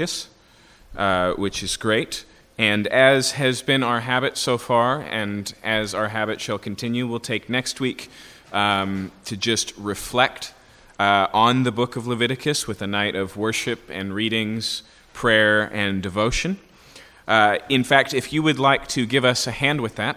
Yes, uh, which is great. And as has been our habit so far, and as our habit shall continue, we'll take next week um, to just reflect uh, on the book of Leviticus with a night of worship and readings, prayer, and devotion. Uh, in fact, if you would like to give us a hand with that,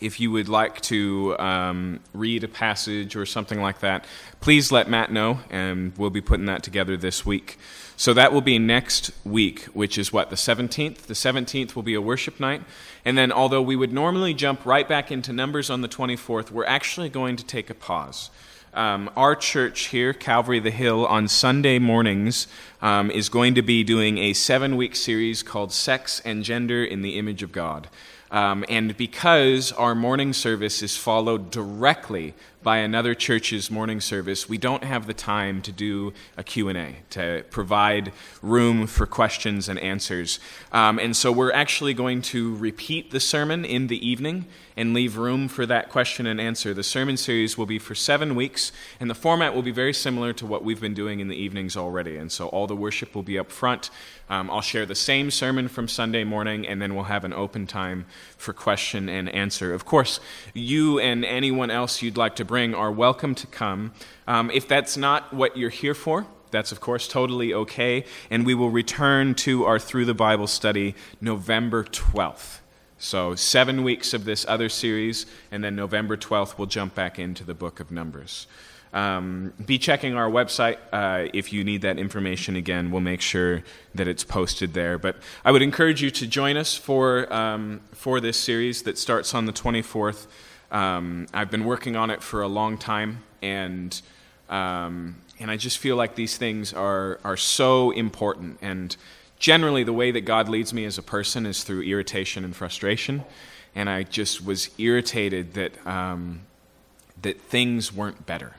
if you would like to um, read a passage or something like that, please let Matt know, and we'll be putting that together this week. So that will be next week, which is what, the 17th? The 17th will be a worship night. And then, although we would normally jump right back into Numbers on the 24th, we're actually going to take a pause. Um, our church here, Calvary the Hill, on Sunday mornings um, is going to be doing a seven week series called Sex and Gender in the Image of God. Um, and because our morning service is followed directly by another church's morning service, we don't have the time to do a Q&A, to provide room for questions and answers. Um, and so we're actually going to repeat the sermon in the evening and leave room for that question and answer. The sermon series will be for seven weeks, and the format will be very similar to what we've been doing in the evenings already. And so all the worship will be up front. Um, I'll share the same sermon from Sunday morning, and then we'll have an open time for question and answer. Of course, you and anyone else you'd like to bring are welcome to come. Um, if that's not what you're here for, that's of course totally okay, and we will return to our Through the Bible study November 12th. So, seven weeks of this other series, and then November 12th, we'll jump back into the book of Numbers. Um, be checking our website uh, if you need that information again. We'll make sure that it's posted there. But I would encourage you to join us for, um, for this series that starts on the 24th. Um, I've been working on it for a long time, and, um, and I just feel like these things are, are so important. And generally, the way that God leads me as a person is through irritation and frustration. And I just was irritated that, um, that things weren't better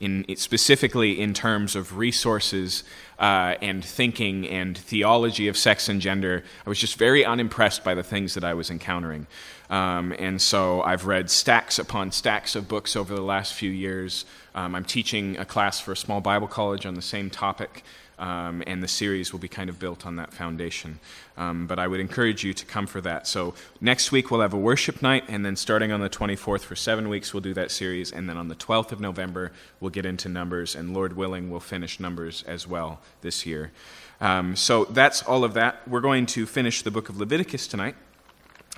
in, specifically in terms of resources uh, and thinking and theology of sex and gender. I was just very unimpressed by the things that I was encountering. Um, and so I've read stacks upon stacks of books over the last few years. Um, I'm teaching a class for a small Bible college on the same topic um, and the series will be kind of built on that foundation. Um, but I would encourage you to come for that. So next week we'll have a worship night, and then starting on the 24th for seven weeks we'll do that series, and then on the 12th of November we'll get into Numbers, and Lord willing we'll finish Numbers as well this year. Um, so that's all of that. We're going to finish the book of Leviticus tonight,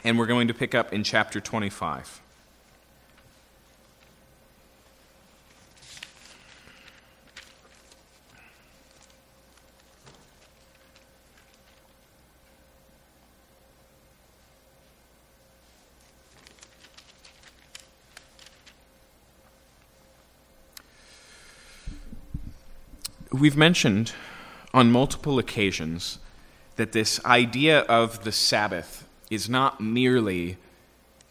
and we're going to pick up in chapter 25. We've mentioned on multiple occasions that this idea of the Sabbath is not merely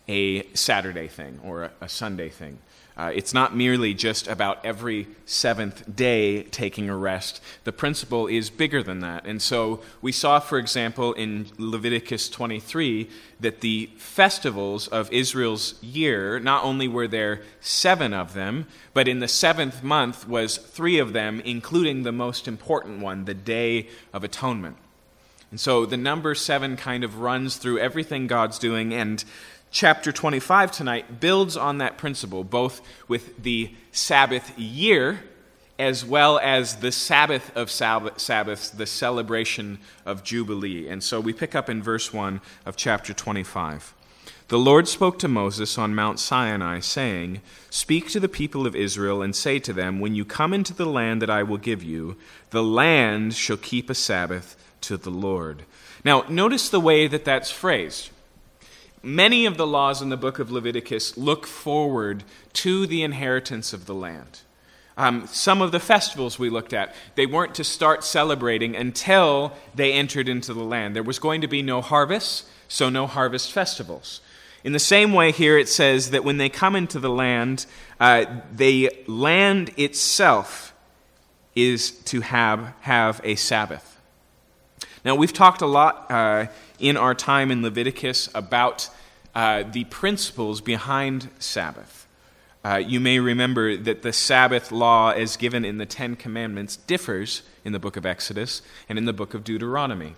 a Saturday thing or a, Sunday thing. Uh, it's not merely just about every seventh day taking a rest. The principle is bigger than that. And so we saw, for example, in Leviticus 23, that the festivals of Israel's year, not only were there seven of them, but in the seventh month was three of them, including the most important one, the Day of Atonement. And so the number seven kind of runs through everything God's doing. And chapter 25 tonight builds on that principle, both with the Sabbath year as well as the Sabbath of Sabbaths, the celebration of Jubilee. And so we pick up in verse 1 of chapter 25. The Lord spoke to Moses on Mount Sinai, saying, Speak to the people of Israel and say to them, When you come into the land that I will give you, the land shall keep a Sabbath to the Lord. Now, notice the way that that's phrased. Many of the laws in the book of Leviticus look forward to the inheritance of the land. Um, some of the festivals we looked at, they weren't to start celebrating until they entered into the land. There was going to be no harvest, so no harvest festivals. In the same way, here it says that when they come into the land, uh, the land itself is to have, have a Sabbath. Now, we've talked a lot uh, in our time in Leviticus about uh, the principles behind Sabbath. Uh, you may remember that the Sabbath law, as given in the Ten Commandments, differs in the book of Exodus and in the book of Deuteronomy.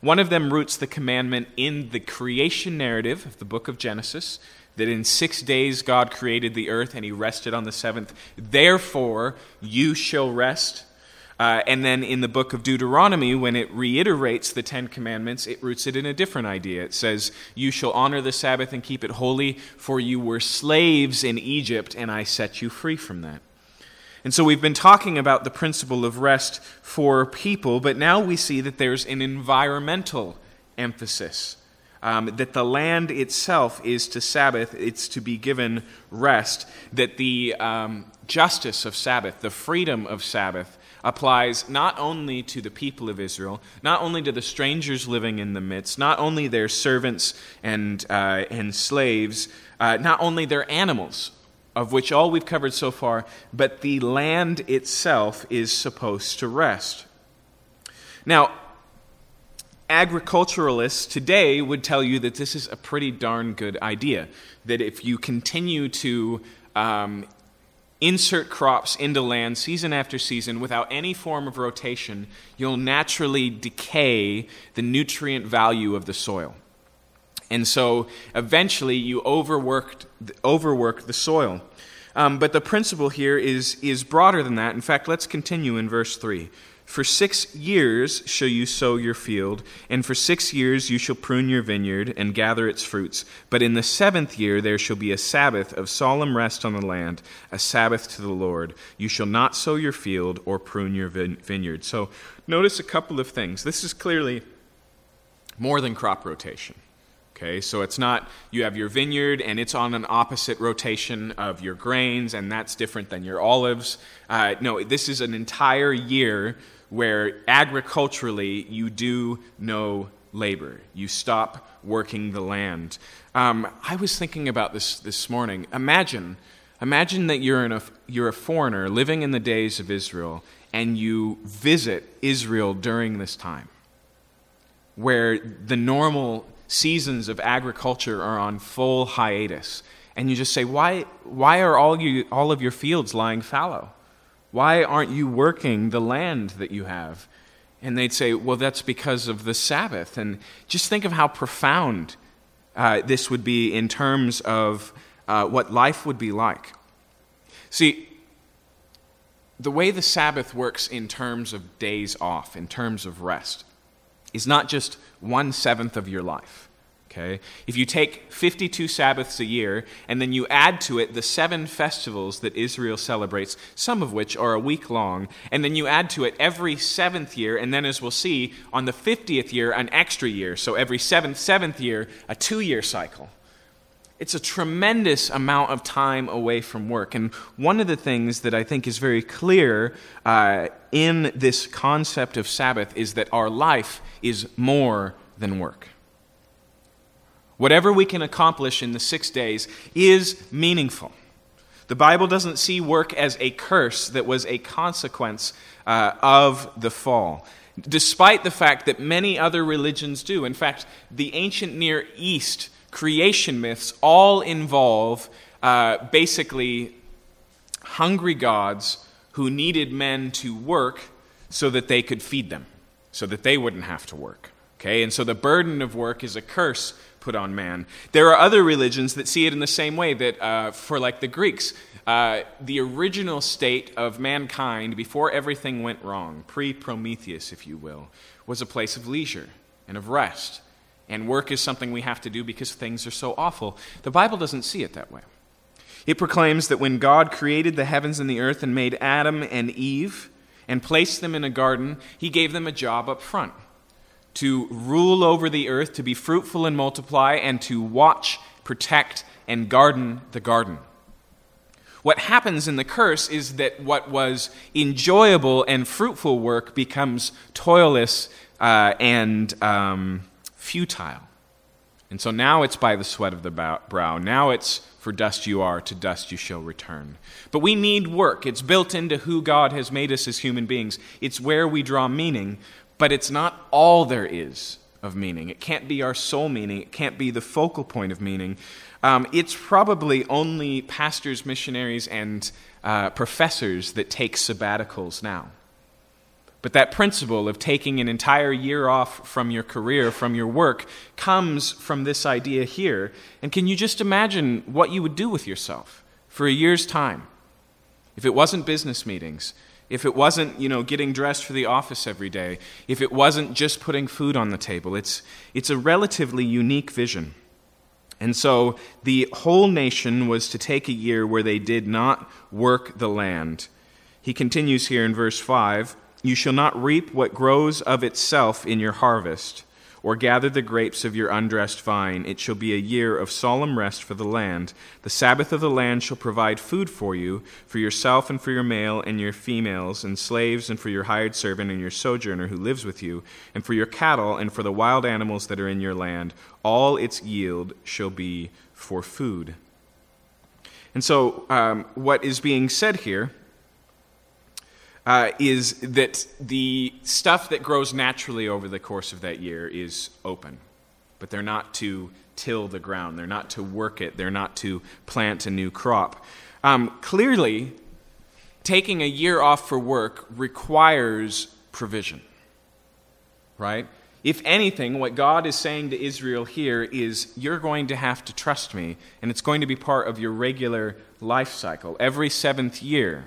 One of them roots the commandment in the creation narrative of the book of Genesis, that in six days God created the earth and he rested on the seventh. Therefore, you shall rest. Uh, and then in the book of Deuteronomy, when it reiterates the Ten Commandments, it roots it in a different idea. It says, You shall honor the Sabbath and keep it holy, for you were slaves in Egypt, and I set you free from that. And so we've been talking about the principle of rest for people, but now we see that there's an environmental emphasis. Um, that the land itself is to Sabbath, it's to be given rest, that the um, justice of Sabbath, the freedom of Sabbath, applies not only to the people of Israel, not only to the strangers living in the midst, not only their servants and, uh, and slaves, uh, not only their animals, of which all we've covered so far, but the land itself is supposed to rest. Now, agriculturalists today would tell you that this is a pretty darn good idea. That if you continue to um, insert crops into land season after season without any form of rotation, you'll naturally decay the nutrient value of the soil. And so eventually you overworked, overwork the soil. Um, but the principle here is, is broader than that. In fact, let's continue in verse 3. For six years shall you sow your field, and for six years you shall prune your vineyard and gather its fruits. But in the seventh year there shall be a Sabbath of solemn rest on the land, a Sabbath to the Lord. You shall not sow your field or prune your vineyard. So notice a couple of things. This is clearly more than crop rotation. Okay, so it's not you have your vineyard and it's on an opposite rotation of your grains, and that's different than your olives. Uh, no, this is an entire year where agriculturally you do no labor. You stop working the land. Um, I was thinking about this this morning. Imagine, imagine that you're, in a, you're a foreigner living in the days of Israel and you visit Israel during this time where the normal seasons of agriculture are on full hiatus. And you just say, why, why are all, you, all of your fields lying fallow? Why aren't you working the land that you have? And they'd say, Well, that's because of the Sabbath. And just think of how profound uh, this would be in terms of uh, what life would be like. See, the way the Sabbath works in terms of days off, in terms of rest, is not just one seventh of your life. Okay? If you take 52 Sabbaths a year and then you add to it the seven festivals that Israel celebrates, some of which are a week long, and then you add to it every seventh year, and then as we'll see, on the 50th year, an extra year. So every seventh, seventh year, a two year cycle. It's a tremendous amount of time away from work. And one of the things that I think is very clear uh, in this concept of Sabbath is that our life is more than work. Whatever we can accomplish in the six days is meaningful. The Bible doesn't see work as a curse that was a consequence uh, of the fall, despite the fact that many other religions do. In fact, the ancient Near East creation myths all involve uh, basically hungry gods who needed men to work so that they could feed them, so that they wouldn't have to work. Okay, and so the burden of work is a curse put on man. There are other religions that see it in the same way, that uh, for like the Greeks, uh, the original state of mankind before everything went wrong, pre Prometheus, if you will, was a place of leisure and of rest. And work is something we have to do because things are so awful. The Bible doesn't see it that way. It proclaims that when God created the heavens and the earth and made Adam and Eve and placed them in a garden, he gave them a job up front to rule over the earth, to be fruitful and multiply, and to watch, protect, and garden the garden. What happens in the curse is that what was enjoyable and fruitful work becomes toilless uh, and um, futile. And so now it's by the sweat of the brow. Now it's for dust you are, to dust you shall return. But we need work. It's built into who God has made us as human beings. It's where we draw meaning but it's not all there is of meaning. It can't be our sole meaning. It can't be the focal point of meaning. Um, it's probably only pastors, missionaries, and uh, professors that take sabbaticals now. But that principle of taking an entire year off from your career, from your work, comes from this idea here. And can you just imagine what you would do with yourself for a year's time? If it wasn't business meetings, if it wasn't, you know, getting dressed for the office every day, if it wasn't just putting food on the table, it's, it's a relatively unique vision. And so the whole nation was to take a year where they did not work the land. He continues here in verse 5 You shall not reap what grows of itself in your harvest or gather the grapes of your undressed vine. It shall be a year of solemn rest for the land. The Sabbath of the land shall provide food for you, for yourself and for your male and your females, and slaves, and for your hired servant and your sojourner who lives with you, and for your cattle, and for the wild animals that are in your land. All its yield shall be for food. And so, um, what is being said here uh, is that the stuff that grows naturally over the course of that year is open, but they're not to till the ground, they're not to work it, they're not to plant a new crop. Um, clearly, taking a year off for work requires provision, right? If anything, what God is saying to Israel here is, you're going to have to trust me, and it's going to be part of your regular life cycle. Every seventh year,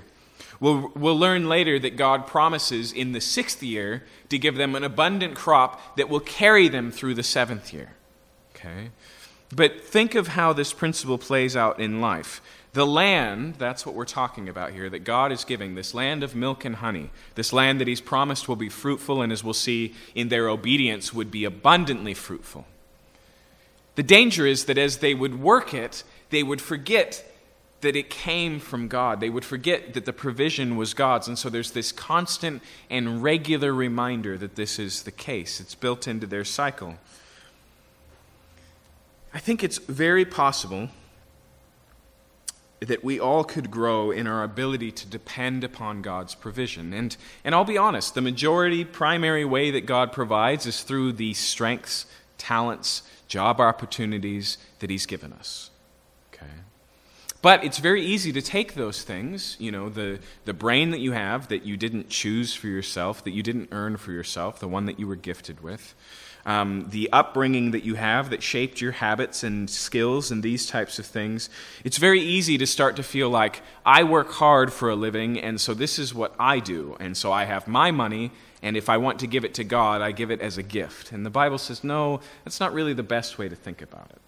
We'll, we'll learn later that God promises in the sixth year to give them an abundant crop that will carry them through the seventh year. Okay? But think of how this principle plays out in life. The land, that's what we're talking about here, that God is giving, this land of milk and honey, this land that He's promised will be fruitful and, as we'll see, in their obedience would be abundantly fruitful. The danger is that as they would work it, they would forget that it came from God. They would forget that the provision was God's. And so there's this constant and regular reminder that this is the case. It's built into their cycle. I think it's very possible that we all could grow in our ability to depend upon God's provision. And, and I'll be honest, the majority, primary way that God provides is through the strengths, talents, job opportunities that He's given us. But it's very easy to take those things, you know, the, the brain that you have that you didn't choose for yourself, that you didn't earn for yourself, the one that you were gifted with, um, the upbringing that you have that shaped your habits and skills and these types of things. It's very easy to start to feel like, I work hard for a living, and so this is what I do. And so I have my money, and if I want to give it to God, I give it as a gift. And the Bible says, no, that's not really the best way to think about it.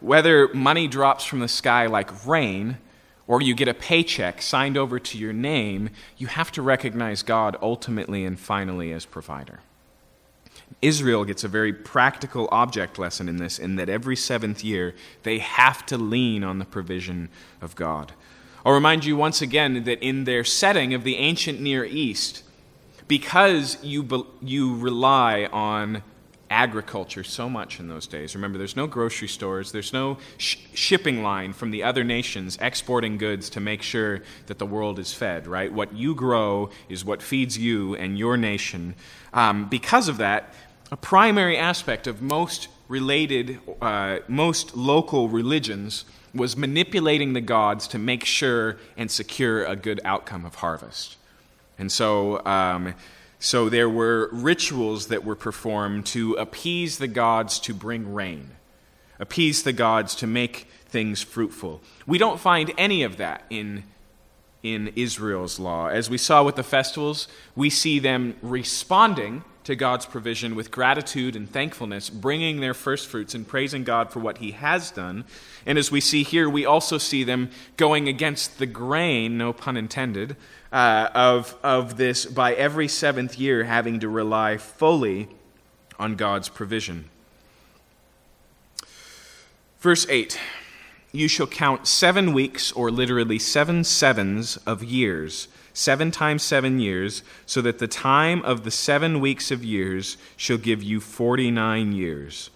Whether money drops from the sky like rain or you get a paycheck signed over to your name, you have to recognize God ultimately and finally as provider. Israel gets a very practical object lesson in this, in that every seventh year they have to lean on the provision of God. I'll remind you once again that in their setting of the ancient Near East, because you, you rely on agriculture so much in those days. Remember, there's no grocery stores, there's no sh- shipping line from the other nations exporting goods to make sure that the world is fed, right? What you grow is what feeds you and your nation. Um, because of that, a primary aspect of most related, uh, most local religions was manipulating the gods to make sure and secure a good outcome of harvest. And so, um, so there were rituals that were performed to appease the gods to bring rain, appease the gods to make things fruitful. We don't find any of that in, in Israel's law. As we saw with the festivals, we see them responding to God's provision with gratitude and thankfulness, bringing their first fruits and praising God for what He has done. And as we see here, we also see them going against the grain, no pun intended, uh, of, of this by every seventh year having to rely fully on God's provision. Verse 8 You shall count seven weeks, or literally seven sevens of years seven times seven years, so that the time of the seven weeks of years shall give you forty nine years.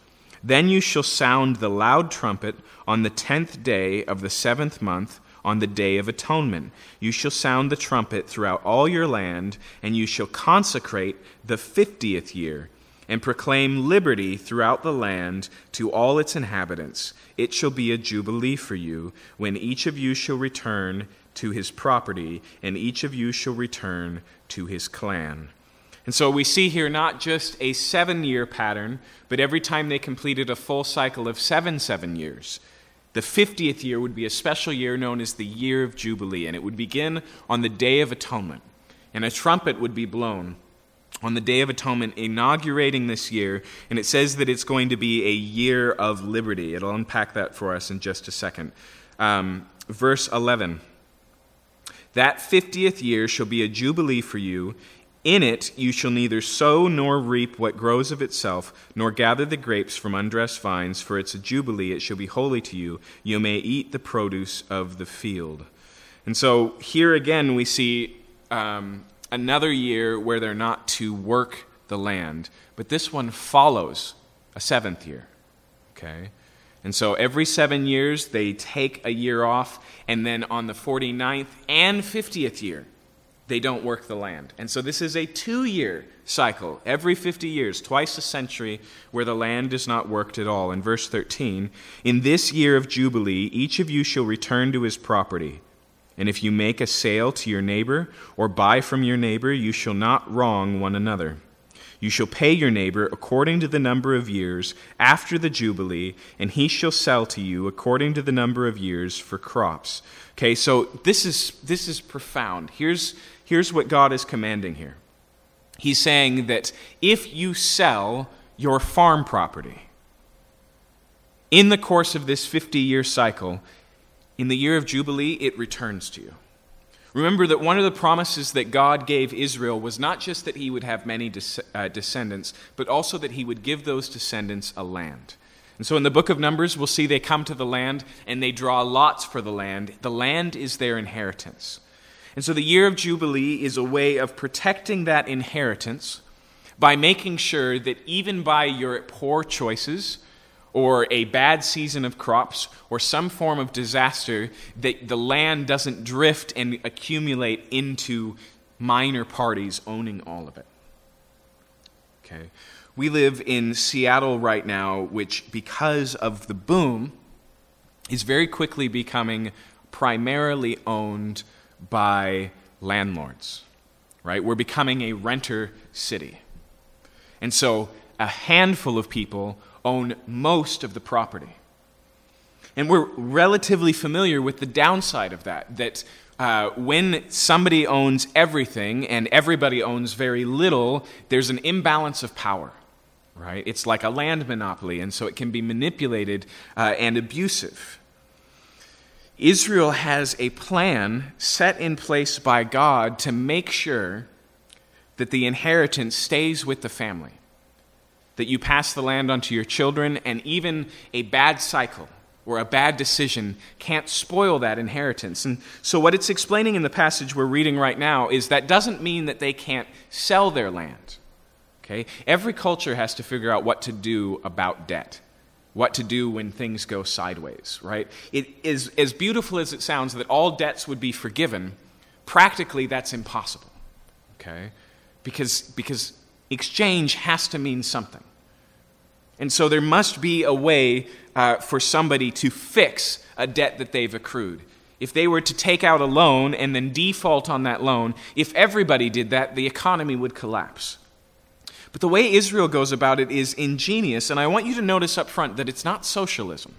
Then you shall sound the loud trumpet on the tenth day of the seventh month, on the day of atonement. You shall sound the trumpet throughout all your land, and you shall consecrate the fiftieth year and proclaim liberty throughout the land to all its inhabitants. It shall be a jubilee for you, when each of you shall return to his property, and each of you shall return to his clan. And so we see here not just a seven year pattern, but every time they completed a full cycle of seven, seven years. The 50th year would be a special year known as the Year of Jubilee, and it would begin on the Day of Atonement. And a trumpet would be blown on the Day of Atonement, inaugurating this year. And it says that it's going to be a year of liberty. It'll unpack that for us in just a second. Um, verse 11 That 50th year shall be a jubilee for you. In it you shall neither sow nor reap what grows of itself, nor gather the grapes from undressed vines, for it's a jubilee, it shall be holy to you. You may eat the produce of the field. And so here again we see um, another year where they're not to work the land, but this one follows a seventh year. Okay? And so every seven years they take a year off, and then on the 49th and 50th year, they don't work the land. And so this is a two year cycle, every 50 years, twice a century, where the land is not worked at all. In verse 13, in this year of Jubilee, each of you shall return to his property. And if you make a sale to your neighbor or buy from your neighbor, you shall not wrong one another. You shall pay your neighbor according to the number of years after the Jubilee, and he shall sell to you according to the number of years for crops. Okay, so this is, this is profound. Here's, here's what God is commanding here He's saying that if you sell your farm property in the course of this 50 year cycle, in the year of Jubilee, it returns to you. Remember that one of the promises that God gave Israel was not just that he would have many des- uh, descendants, but also that he would give those descendants a land. And so in the book of Numbers, we'll see they come to the land and they draw lots for the land. The land is their inheritance. And so the year of Jubilee is a way of protecting that inheritance by making sure that even by your poor choices or a bad season of crops or some form of disaster, that the land doesn't drift and accumulate into minor parties owning all of it. Okay. We live in Seattle right now, which, because of the boom, is very quickly becoming primarily owned by landlords, right? We're becoming a renter city. And so a handful of people own most of the property. And we're relatively familiar with the downside of that, that uh, when somebody owns everything and everybody owns very little, there's an imbalance of power, right? It's like a land monopoly, and so it can be manipulated uh, and abusive. Israel has a plan set in place by God to make sure that the inheritance stays with the family, that you pass the land on to your children, and even a bad cycle or a bad decision can't spoil that inheritance. And so, what it's explaining in the passage we're reading right now is that doesn't mean that they can't sell their land. Okay? Every culture has to figure out what to do about debt what to do when things go sideways, right? It is as beautiful as it sounds that all debts would be forgiven. Practically, that's impossible, okay? Because, because exchange has to mean something. And so there must be a way uh, for somebody to fix a debt that they've accrued. If they were to take out a loan and then default on that loan, if everybody did that, the economy would collapse. But the way Israel goes about it is ingenious, and I want you to notice up front that it's not socialism.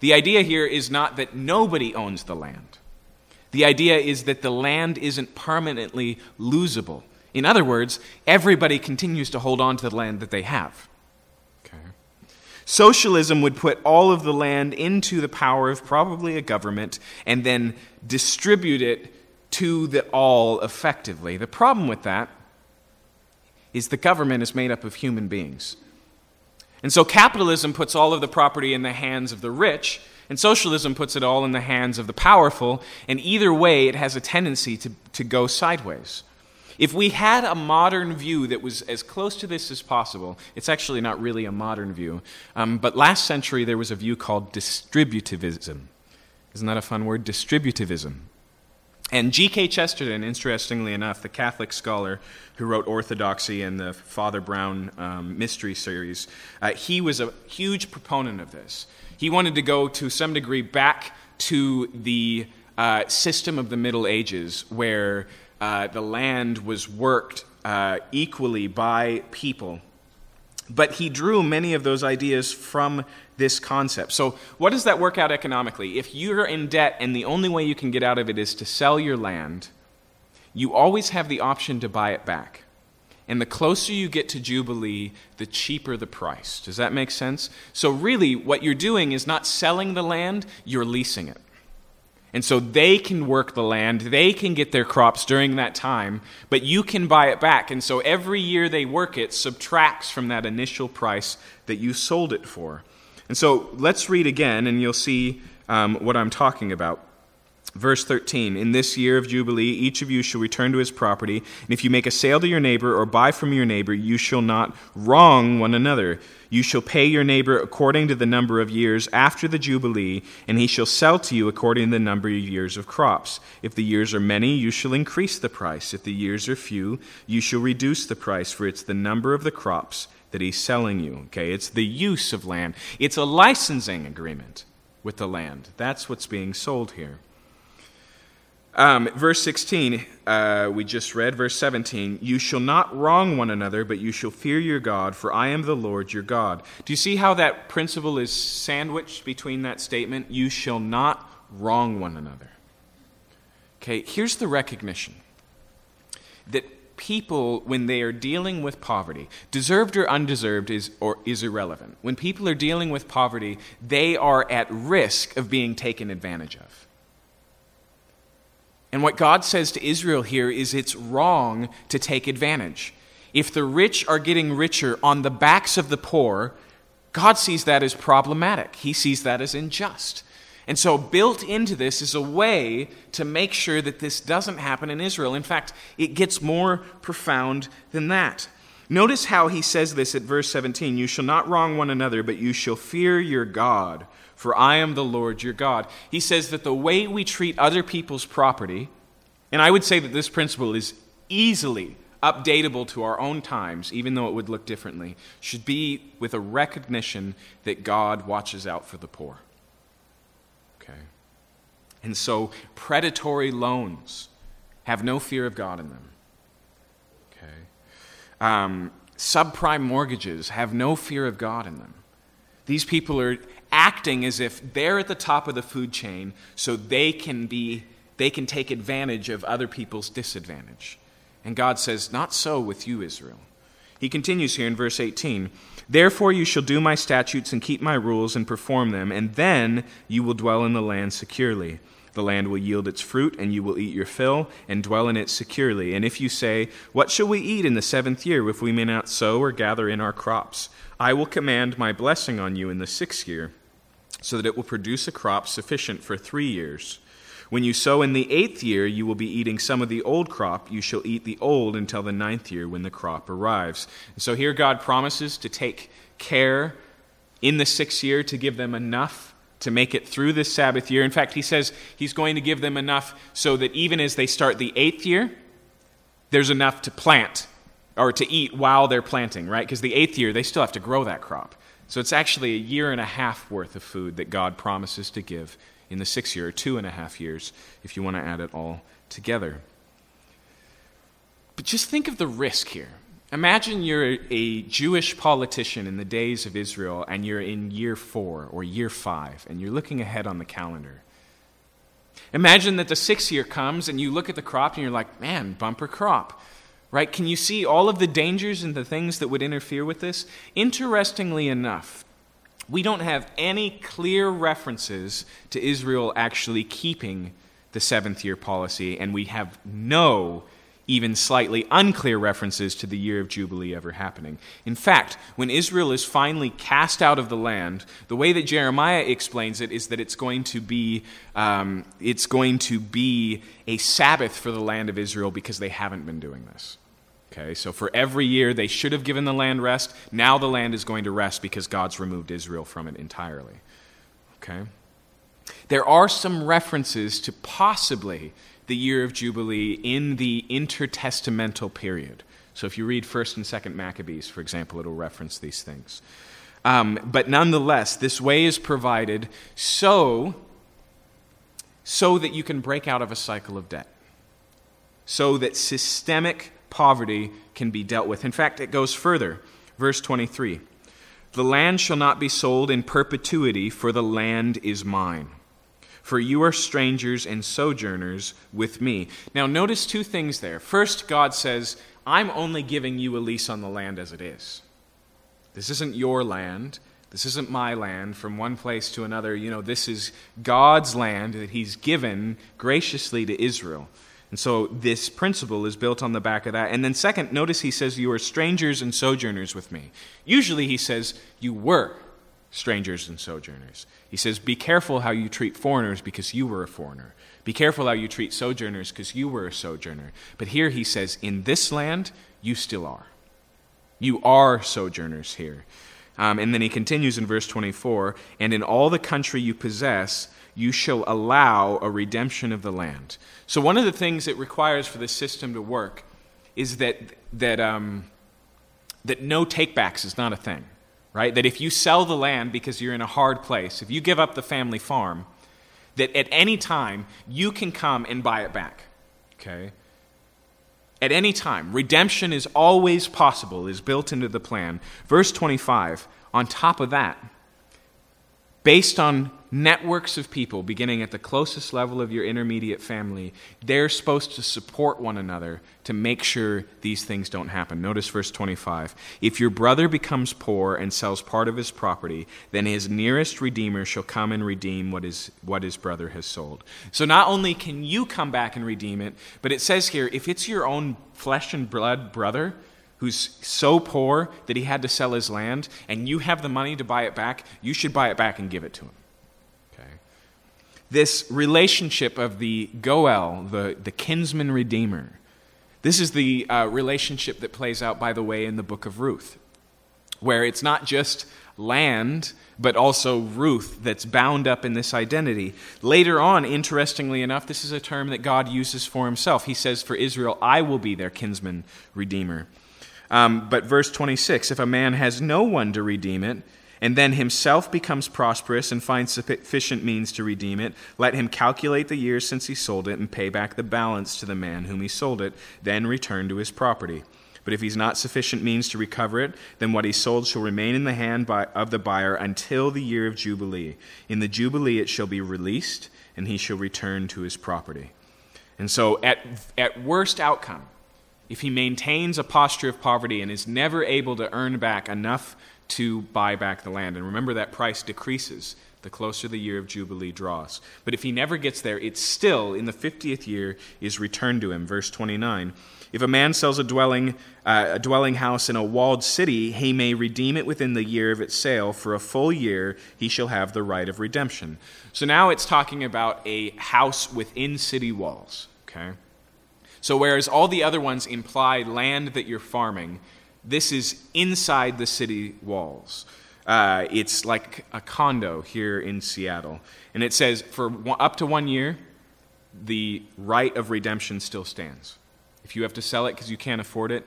The idea here is not that nobody owns the land. The idea is that the land isn't permanently losable. In other words, everybody continues to hold on to the land that they have. Okay. Socialism would put all of the land into the power of probably a government and then distribute it to the all effectively. The problem with that is the government is made up of human beings. And so capitalism puts all of the property in the hands of the rich, and socialism puts it all in the hands of the powerful, and either way, it has a tendency to, to go sideways. If we had a modern view that was as close to this as possible, it's actually not really a modern view, um, but last century there was a view called distributivism. Isn't that a fun word? Distributivism. And G.K. Chesterton, interestingly enough, the Catholic scholar who wrote Orthodoxy and the Father Brown um, Mystery series, uh, he was a huge proponent of this. He wanted to go to some degree back to the uh, system of the Middle Ages where uh, the land was worked uh, equally by people. But he drew many of those ideas from this concept. So, what does that work out economically? If you're in debt and the only way you can get out of it is to sell your land, you always have the option to buy it back. And the closer you get to Jubilee, the cheaper the price. Does that make sense? So, really, what you're doing is not selling the land, you're leasing it. And so they can work the land, they can get their crops during that time, but you can buy it back. And so every year they work it subtracts from that initial price that you sold it for. And so let's read again, and you'll see um, what I'm talking about. Verse 13 In this year of Jubilee, each of you shall return to his property, and if you make a sale to your neighbor or buy from your neighbor, you shall not wrong one another. You shall pay your neighbor according to the number of years after the Jubilee, and he shall sell to you according to the number of years of crops. If the years are many, you shall increase the price. If the years are few, you shall reduce the price, for it's the number of the crops that he's selling you. Okay, it's the use of land, it's a licensing agreement with the land. That's what's being sold here. Um, verse 16, uh, we just read. Verse 17, you shall not wrong one another, but you shall fear your God, for I am the Lord your God. Do you see how that principle is sandwiched between that statement? You shall not wrong one another. Okay, here's the recognition that people, when they are dealing with poverty, deserved or undeserved is, or, is irrelevant. When people are dealing with poverty, they are at risk of being taken advantage of. And what God says to Israel here is it's wrong to take advantage. If the rich are getting richer on the backs of the poor, God sees that as problematic. He sees that as unjust. And so, built into this is a way to make sure that this doesn't happen in Israel. In fact, it gets more profound than that. Notice how he says this at verse 17 You shall not wrong one another, but you shall fear your God for I am the Lord your God. He says that the way we treat other people's property, and I would say that this principle is easily updatable to our own times, even though it would look differently, should be with a recognition that God watches out for the poor. Okay? And so, predatory loans have no fear of God in them. Okay? Um, subprime mortgages have no fear of God in them. These people are acting as if they're at the top of the food chain so they can be they can take advantage of other people's disadvantage. And God says, Not so with you, Israel. He continues here in verse 18 Therefore you shall do my statutes and keep my rules and perform them, and then you will dwell in the land securely. The land will yield its fruit, and you will eat your fill, and dwell in it securely. And if you say, What shall we eat in the seventh year, if we may not sow or gather in our crops? I will command my blessing on you in the sixth year so that it will produce a crop sufficient for three years. When you sow in the eighth year, you will be eating some of the old crop. You shall eat the old until the ninth year when the crop arrives. And so here God promises to take care in the sixth year to give them enough to make it through this Sabbath year. In fact, he says he's going to give them enough so that even as they start the eighth year, there's enough to plant or to eat while they're planting, right? Because the eighth year, they still have to grow that crop. So it's actually a year and a half worth of food that God promises to give in the six year, or two and a half years, if you want to add it all together. But just think of the risk here. Imagine you're a Jewish politician in the days of Israel and you're in year four or year five and you're looking ahead on the calendar. Imagine that the sixth year comes and you look at the crop and you're like, man, bumper crop right? Can you see all of the dangers and the things that would interfere with this? Interestingly enough, we don't have any clear references to Israel actually keeping the seventh year policy, and we have no even slightly unclear references to the year of Jubilee ever happening. In fact, when Israel is finally cast out of the land, the way that Jeremiah explains it is that it's going to be, um, it's going to be a Sabbath for the land of Israel because they haven't been doing this. Okay, so for every year they should have given the land rest. Now the land is going to rest because God's removed Israel from it entirely. Okay? There are some references to possibly the year of Jubilee in the intertestamental period. So if you read 1st and 2nd Maccabees, for example, it'll reference these things. Um, but nonetheless, this way is provided so, so that you can break out of a cycle of debt, so that systemic poverty can be dealt with. In fact, it goes further. Verse 23 The land shall not be sold in perpetuity, for the land is mine. For you are strangers and sojourners with me. Now, notice two things there. First, God says, I'm only giving you a lease on the land as it is. This isn't your land. This isn't my land from one place to another. You know, this is God's land that He's given graciously to Israel. And so this principle is built on the back of that. And then, second, notice he says, You are strangers and sojourners with me. Usually he says, You were strangers and sojourners. He says, Be careful how you treat foreigners because you were a foreigner. Be careful how you treat sojourners because you were a sojourner. But here he says, In this land, you still are. You are sojourners here. Um, and then he continues in verse 24 And in all the country you possess, you shall allow a redemption of the land. So, one of the things it requires for this system to work is that, that, um, that no takebacks is not a thing, right? That if you sell the land because you're in a hard place, if you give up the family farm, that at any time you can come and buy it back, okay? at any time. Redemption is always possible, is built into the plan. Verse 25, on top of that, based on networks of people beginning at the closest level of your intermediate family, they're supposed to support one another to make sure these things don't happen. Notice verse 25. If your brother becomes poor and sells part of his property, then his nearest redeemer shall come and redeem what, is, what his brother has sold. So not only can you come back and redeem it, but it says here if it's your own flesh and blood brother, who's so poor that he had to sell his land, and you have the money to buy it back, you should buy it back and give it to him this relationship of the Goel, the, the kinsman redeemer. This is the uh, relationship that plays out, by the way, in the book of Ruth, where it's not just land, but also Ruth that's bound up in this identity. Later on, interestingly enough, this is a term that God uses for himself. He says, For Israel, I will be their kinsman redeemer. Um, but verse 26 if a man has no one to redeem it, and then himself becomes prosperous and finds sufficient means to redeem it, let him calculate the years since he sold it and pay back the balance to the man whom he sold it, then return to his property. But if he's not sufficient means to recover it, then what he sold shall remain in the hand by, of the buyer until the year of Jubilee. In the Jubilee it shall be released, and he shall return to his property. And so, at, at worst outcome, if he maintains a posture of poverty and is never able to earn back enough to buy back the land. And remember that price decreases the closer the year of Jubilee draws. But if he never gets there, it still, in the 50th year, is returned to him. Verse 29. If a man sells a dwelling, uh, a dwelling house in a walled city, he may redeem it within the year of its sale. For a full year, he shall have the right of redemption. So now it's talking about a house within city walls. Okay? So whereas all the other ones imply land that you're farming, this is inside the city walls. Uh, it's like a condo here in Seattle. And it says for up to one year, the right of redemption still stands. If you have to sell it because you can't afford it,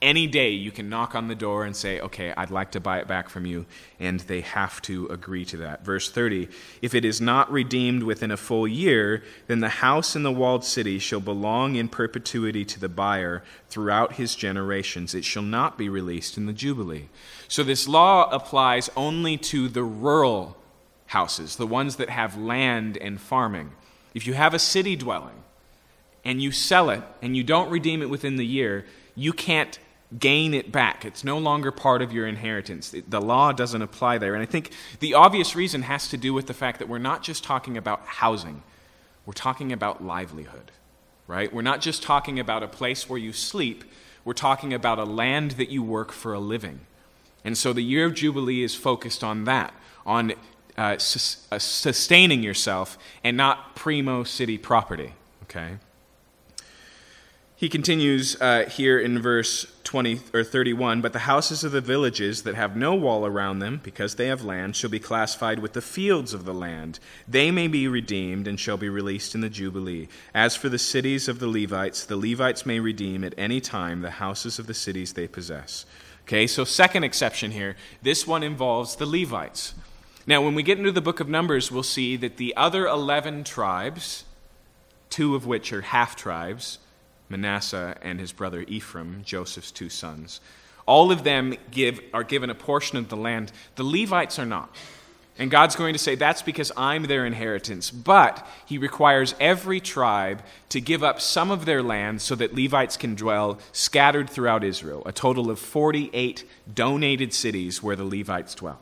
any day you can knock on the door and say, Okay, I'd like to buy it back from you, and they have to agree to that. Verse 30 If it is not redeemed within a full year, then the house in the walled city shall belong in perpetuity to the buyer throughout his generations. It shall not be released in the Jubilee. So this law applies only to the rural houses, the ones that have land and farming. If you have a city dwelling, and you sell it and you don't redeem it within the year, you can't gain it back. It's no longer part of your inheritance. The law doesn't apply there. And I think the obvious reason has to do with the fact that we're not just talking about housing, we're talking about livelihood, right? We're not just talking about a place where you sleep, we're talking about a land that you work for a living. And so the year of Jubilee is focused on that, on uh, sus- uh, sustaining yourself and not primo city property, okay? He continues uh, here in verse 20 or 31 But the houses of the villages that have no wall around them, because they have land, shall be classified with the fields of the land. They may be redeemed and shall be released in the Jubilee. As for the cities of the Levites, the Levites may redeem at any time the houses of the cities they possess. Okay, so second exception here. This one involves the Levites. Now, when we get into the book of Numbers, we'll see that the other 11 tribes, two of which are half tribes, Manasseh and his brother Ephraim, Joseph's two sons. All of them give, are given a portion of the land. The Levites are not. And God's going to say, That's because I'm their inheritance. But He requires every tribe to give up some of their land so that Levites can dwell scattered throughout Israel, a total of 48 donated cities where the Levites dwell.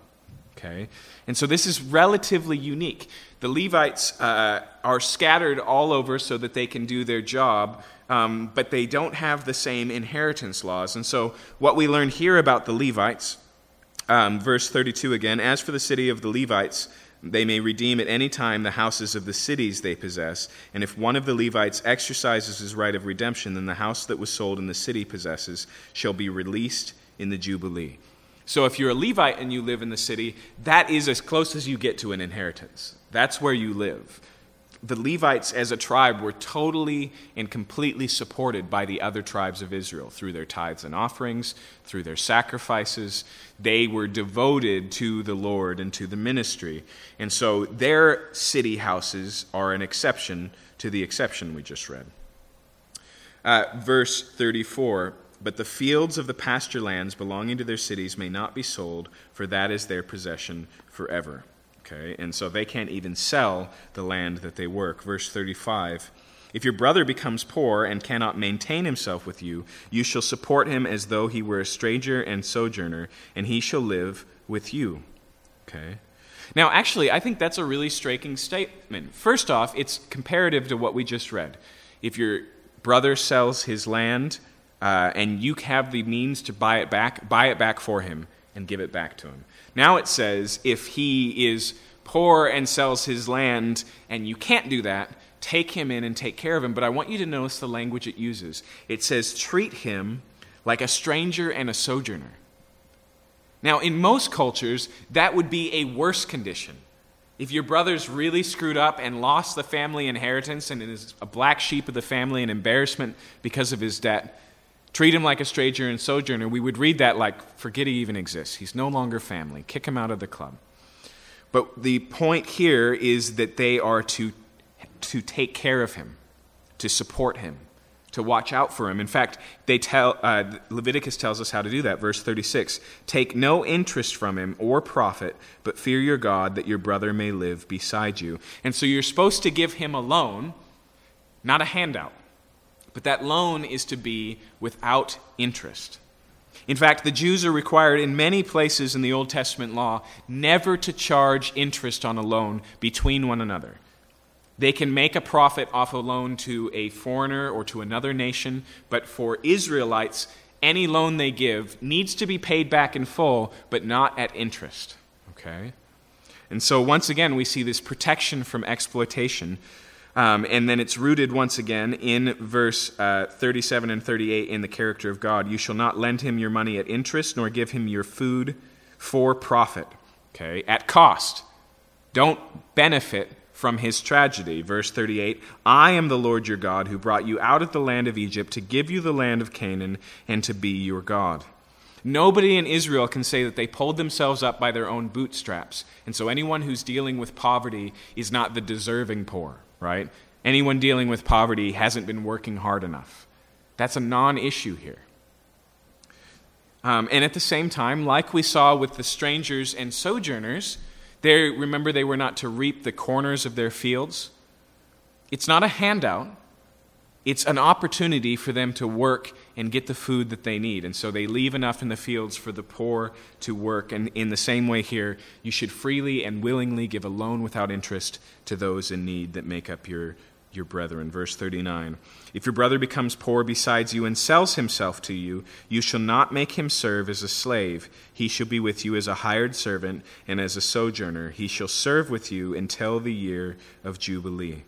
Okay? And so this is relatively unique. The Levites uh, are scattered all over so that they can do their job, um, but they don't have the same inheritance laws. And so what we learn here about the Levites, um, verse 32 again, as for the city of the Levites, they may redeem at any time the houses of the cities they possess. And if one of the Levites exercises his right of redemption, then the house that was sold in the city possesses shall be released in the Jubilee. So if you're a Levite and you live in the city, that is as close as you get to an inheritance. That's where you live. The Levites as a tribe were totally and completely supported by the other tribes of Israel through their tithes and offerings, through their sacrifices. They were devoted to the Lord and to the ministry. And so their city houses are an exception to the exception we just read. Uh, verse 34 but the fields of the pasture lands belonging to their cities may not be sold, for that is their possession forever. Okay, and so they can't even sell the land that they work. Verse 35 If your brother becomes poor and cannot maintain himself with you, you shall support him as though he were a stranger and sojourner, and he shall live with you. Okay? Now, actually, I think that's a really striking statement. First off, it's comparative to what we just read. If your brother sells his land, uh, and you have the means to buy it back, buy it back for him and give it back to him. Now it says if he is poor and sells his land and you can't do that, take him in and take care of him. But I want you to notice the language it uses. It says, treat him like a stranger and a sojourner. Now, in most cultures, that would be a worse condition. If your brother's really screwed up and lost the family inheritance and is a black sheep of the family and embarrassment because of his debt, treat him like a stranger and sojourner, we would read that like, forget he even exists. He's no longer family. Kick him out of the club. But the point here is that they are to, to take care of him, to support him, to watch out for him. In fact, they tell, uh, Leviticus tells us how to do that. Verse 36 Take no interest from him or profit, but fear your God that your brother may live beside you. And so you're supposed to give him a loan, not a handout but that loan is to be without interest. In fact, the Jews are required in many places in the Old Testament law never to charge interest on a loan between one another. They can make a profit off a loan to a foreigner or to another nation, but for Israelites, any loan they give needs to be paid back in full, but not at interest. Okay? And so, once again, we see this protection from exploitation um, and then it's rooted once again in verse uh, 37 and 38 in the character of God. You shall not lend him your money at interest, nor give him your food for profit. Okay, at cost. Don't benefit from his tragedy. Verse 38 I am the Lord your God who brought you out of the land of Egypt to give you the land of Canaan and to be your God. Nobody in Israel can say that they pulled themselves up by their own bootstraps. And so anyone who's dealing with poverty is not the deserving poor right? Anyone dealing with poverty hasn't been working hard enough. That's a non issue here. Um, and at the same time, like we saw with the strangers and sojourners, they remember they were not to reap the corners of their fields. It's not a handout, it's an opportunity for them to work and get the food that they need. And so they leave enough in the fields for the poor to work. And in the same way here, you should freely and willingly give a loan without interest to those in need that make up your, your brethren. Verse 39 If your brother becomes poor besides you and sells himself to you, you shall not make him serve as a slave. He shall be with you as a hired servant and as a sojourner. He shall serve with you until the year of Jubilee.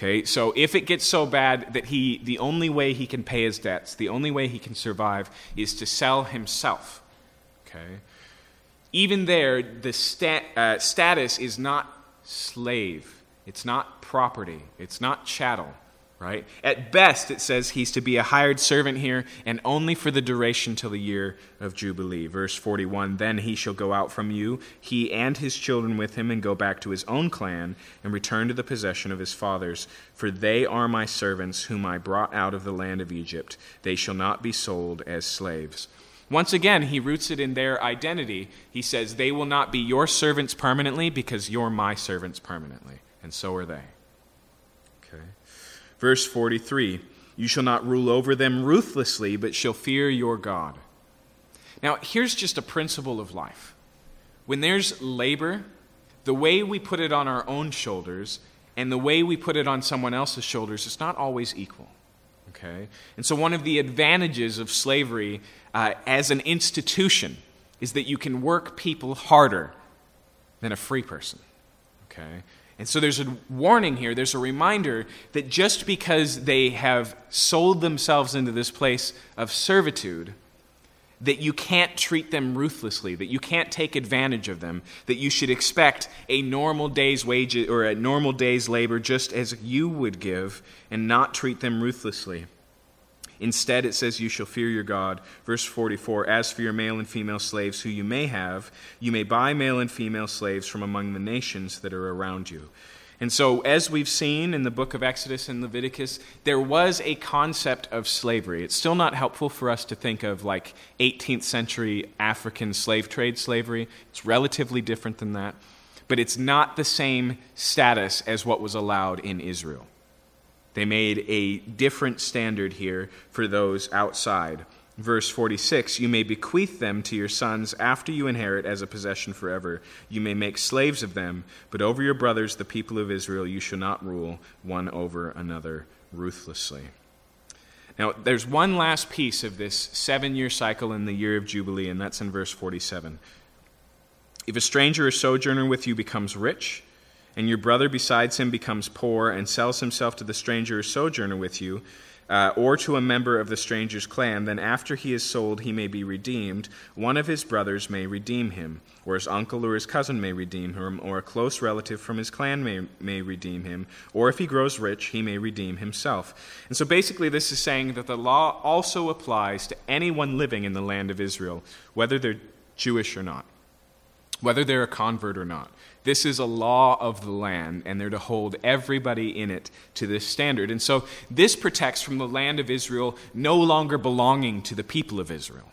Okay, so if it gets so bad that he, the only way he can pay his debts, the only way he can survive is to sell himself. Okay, even there, the stat, uh, status is not slave, it's not property, it's not chattel right? At best, it says he's to be a hired servant here and only for the duration till the year of Jubilee. Verse 41 Then he shall go out from you, he and his children with him, and go back to his own clan and return to the possession of his fathers. For they are my servants, whom I brought out of the land of Egypt. They shall not be sold as slaves. Once again, he roots it in their identity. He says, They will not be your servants permanently because you're my servants permanently. And so are they. Verse 43 You shall not rule over them ruthlessly, but shall fear your God. Now, here's just a principle of life. When there's labor, the way we put it on our own shoulders and the way we put it on someone else's shoulders is not always equal. Okay? And so, one of the advantages of slavery uh, as an institution is that you can work people harder than a free person. Okay? And so there's a warning here, there's a reminder that just because they have sold themselves into this place of servitude, that you can't treat them ruthlessly, that you can't take advantage of them, that you should expect a normal day's wages or a normal day's labor just as you would give and not treat them ruthlessly. Instead, it says, You shall fear your God. Verse 44 As for your male and female slaves who you may have, you may buy male and female slaves from among the nations that are around you. And so, as we've seen in the book of Exodus and Leviticus, there was a concept of slavery. It's still not helpful for us to think of like 18th century African slave trade slavery. It's relatively different than that. But it's not the same status as what was allowed in Israel. They made a different standard here for those outside. Verse 46 You may bequeath them to your sons after you inherit as a possession forever. You may make slaves of them, but over your brothers, the people of Israel, you shall not rule one over another ruthlessly. Now, there's one last piece of this seven year cycle in the year of Jubilee, and that's in verse 47. If a stranger or sojourner with you becomes rich, and your brother besides him becomes poor and sells himself to the stranger or sojourner with you, uh, or to a member of the stranger's clan, then after he is sold, he may be redeemed. One of his brothers may redeem him, or his uncle or his cousin may redeem him, or a close relative from his clan may, may redeem him, or if he grows rich, he may redeem himself. And so basically, this is saying that the law also applies to anyone living in the land of Israel, whether they're Jewish or not, whether they're a convert or not. This is a law of the land, and they're to hold everybody in it to this standard. And so this protects from the land of Israel no longer belonging to the people of Israel.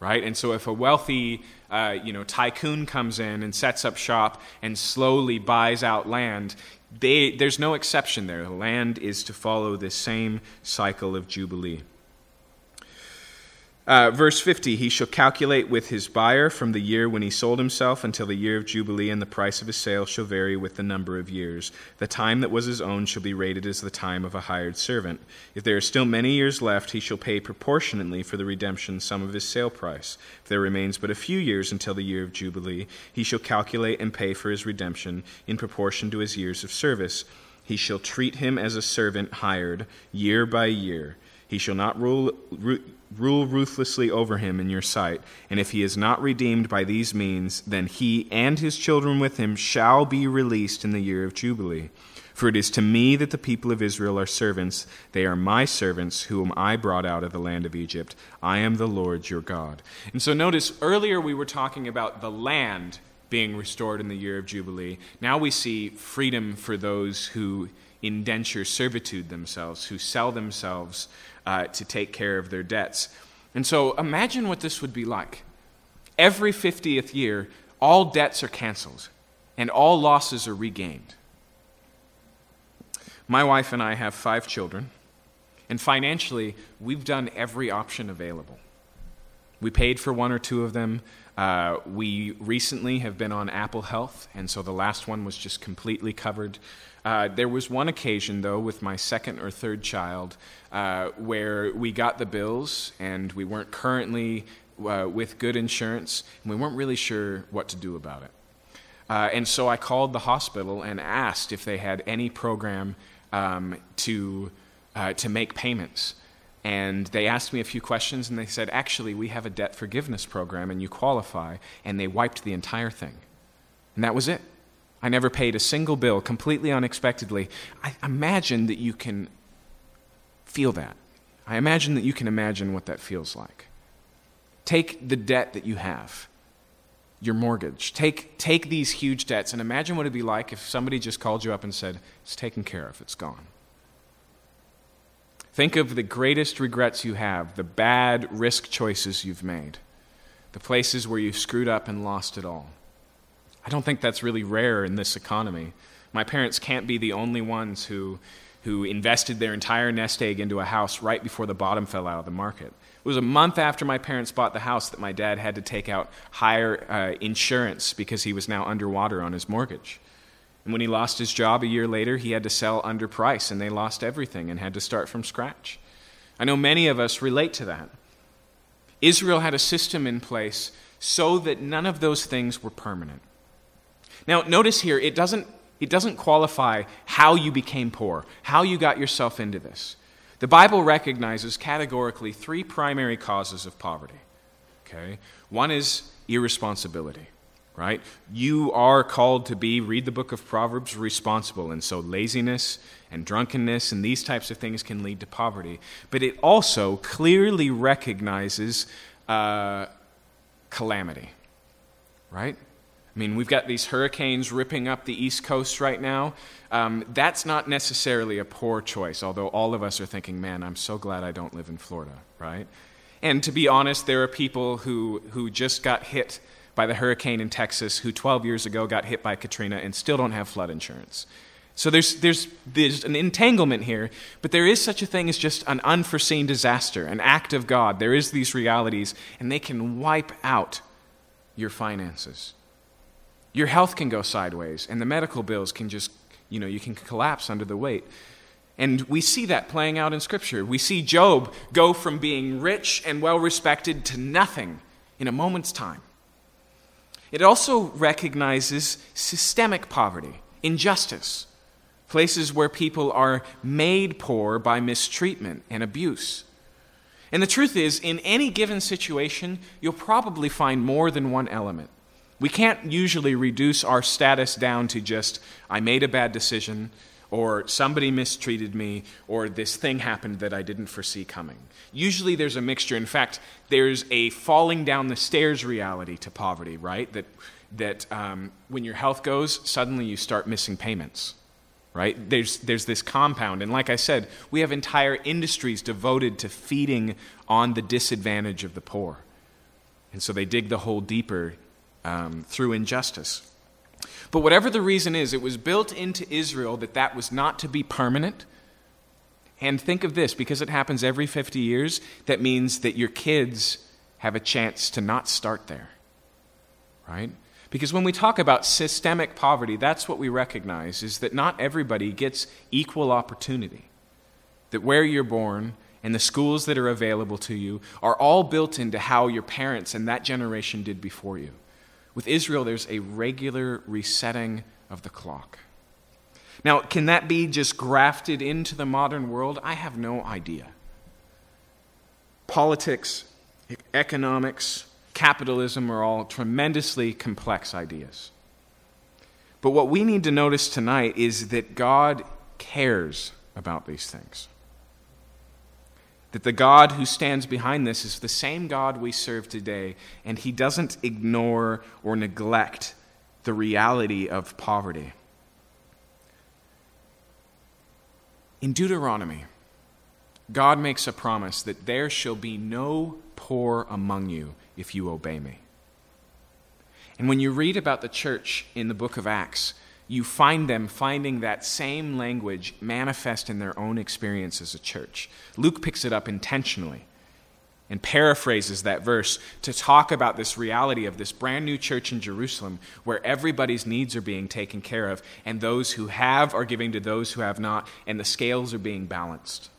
Right? And so if a wealthy uh, you know, tycoon comes in and sets up shop and slowly buys out land, they, there's no exception there. The land is to follow this same cycle of Jubilee. Uh, verse 50 He shall calculate with his buyer from the year when he sold himself until the year of Jubilee, and the price of his sale shall vary with the number of years. The time that was his own shall be rated as the time of a hired servant. If there are still many years left, he shall pay proportionately for the redemption some of his sale price. If there remains but a few years until the year of Jubilee, he shall calculate and pay for his redemption in proportion to his years of service. He shall treat him as a servant hired year by year. He shall not rule, rule ruthlessly over him in your sight. And if he is not redeemed by these means, then he and his children with him shall be released in the year of Jubilee. For it is to me that the people of Israel are servants. They are my servants, whom I brought out of the land of Egypt. I am the Lord your God. And so notice earlier we were talking about the land being restored in the year of Jubilee. Now we see freedom for those who indenture servitude themselves, who sell themselves uh, to take care of their debts. And so imagine what this would be like. Every 50th year, all debts are canceled and all losses are regained. My wife and I have five children, and financially, we've done every option available. We paid for one or two of them. Uh, we recently have been on Apple Health, and so the last one was just completely covered. Uh, there was one occasion, though, with my second or third child, uh, where we got the bills and we weren't currently uh, with good insurance, and we weren't really sure what to do about it. Uh, and so I called the hospital and asked if they had any program um, to, uh, to make payments. And they asked me a few questions, and they said, Actually, we have a debt forgiveness program, and you qualify. And they wiped the entire thing. And that was it. I never paid a single bill completely unexpectedly. I imagine that you can feel that. I imagine that you can imagine what that feels like. Take the debt that you have, your mortgage. Take, take these huge debts and imagine what it'd be like if somebody just called you up and said, It's taken care of, it's gone. Think of the greatest regrets you have, the bad risk choices you've made, the places where you screwed up and lost it all. I don't think that's really rare in this economy. My parents can't be the only ones who, who invested their entire nest egg into a house right before the bottom fell out of the market. It was a month after my parents bought the house that my dad had to take out higher uh, insurance because he was now underwater on his mortgage. And when he lost his job a year later, he had to sell under price, and they lost everything and had to start from scratch. I know many of us relate to that. Israel had a system in place so that none of those things were permanent. Now, notice here, it doesn't, it doesn't qualify how you became poor, how you got yourself into this. The Bible recognizes categorically three primary causes of poverty. Okay? One is irresponsibility right? You are called to be, read the book of Proverbs, responsible. And so laziness and drunkenness and these types of things can lead to poverty. But it also clearly recognizes uh, calamity, right? I mean, we've got these hurricanes ripping up the East Coast right now. Um, that's not necessarily a poor choice, although all of us are thinking, man, I'm so glad I don't live in Florida, right? And to be honest, there are people who, who just got hit by the hurricane in Texas who 12 years ago got hit by Katrina and still don't have flood insurance. So there's, there's, there's an entanglement here, but there is such a thing as just an unforeseen disaster, an act of God. There is these realities, and they can wipe out your finances. Your health can go sideways, and the medical bills can just, you know, you can collapse under the weight. And we see that playing out in Scripture. We see Job go from being rich and well respected to nothing in a moment's time. It also recognizes systemic poverty, injustice, places where people are made poor by mistreatment and abuse. And the truth is, in any given situation, you'll probably find more than one element. We can't usually reduce our status down to just, I made a bad decision, or somebody mistreated me, or this thing happened that I didn't foresee coming. Usually there's a mixture. In fact, there's a falling down the stairs reality to poverty, right? That, that um, when your health goes, suddenly you start missing payments, right? There's, there's this compound. And like I said, we have entire industries devoted to feeding on the disadvantage of the poor. And so they dig the hole deeper um, through injustice. But whatever the reason is, it was built into Israel that that was not to be permanent. And think of this because it happens every 50 years, that means that your kids have a chance to not start there. Right? Because when we talk about systemic poverty, that's what we recognize is that not everybody gets equal opportunity. That where you're born and the schools that are available to you are all built into how your parents and that generation did before you. With Israel, there's a regular resetting of the clock. Now, can that be just grafted into the modern world? I have no idea. Politics, economics, capitalism are all tremendously complex ideas. But what we need to notice tonight is that God cares about these things. That the God who stands behind this is the same God we serve today, and he doesn't ignore or neglect the reality of poverty. In Deuteronomy, God makes a promise that there shall be no poor among you if you obey me. And when you read about the church in the book of Acts, you find them finding that same language manifest in their own experience as a church. Luke picks it up intentionally and paraphrases that verse to talk about this reality of this brand new church in Jerusalem where everybody's needs are being taken care of, and those who have are giving to those who have not, and the scales are being balanced.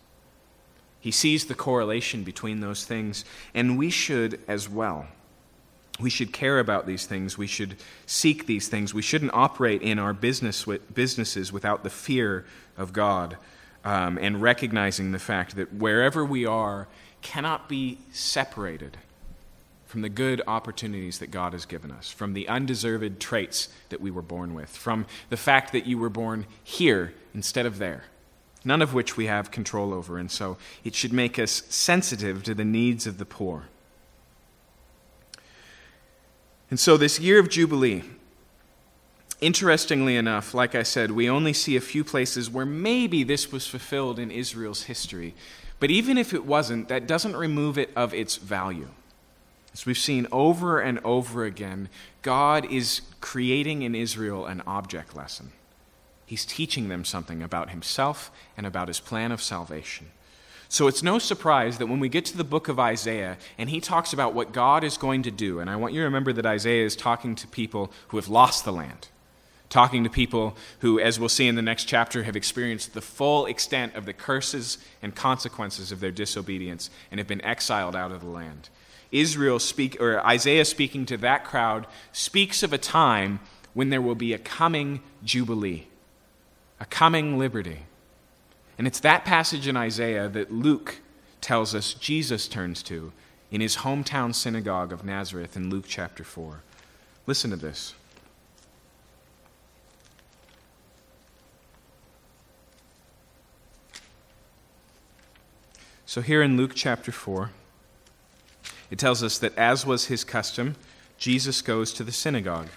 He sees the correlation between those things, and we should as well. We should care about these things. We should seek these things. We shouldn't operate in our business businesses without the fear of God um, and recognizing the fact that wherever we are cannot be separated from the good opportunities that God has given us, from the undeserved traits that we were born with, from the fact that you were born here instead of there, none of which we have control over. And so it should make us sensitive to the needs of the poor. And so, this year of Jubilee, interestingly enough, like I said, we only see a few places where maybe this was fulfilled in Israel's history. But even if it wasn't, that doesn't remove it of its value. As we've seen over and over again, God is creating in Israel an object lesson. He's teaching them something about himself and about his plan of salvation. So it's no surprise that when we get to the book of Isaiah and he talks about what God is going to do, and I want you to remember that Isaiah is talking to people who have lost the land, talking to people who, as we'll see in the next chapter, have experienced the full extent of the curses and consequences of their disobedience and have been exiled out of the land. Israel speak or Isaiah speaking to that crowd speaks of a time when there will be a coming jubilee, a coming liberty. And it's that passage in Isaiah that Luke tells us Jesus turns to in his hometown synagogue of Nazareth in Luke chapter 4. Listen to this. So, here in Luke chapter 4, it tells us that as was his custom, Jesus goes to the synagogue.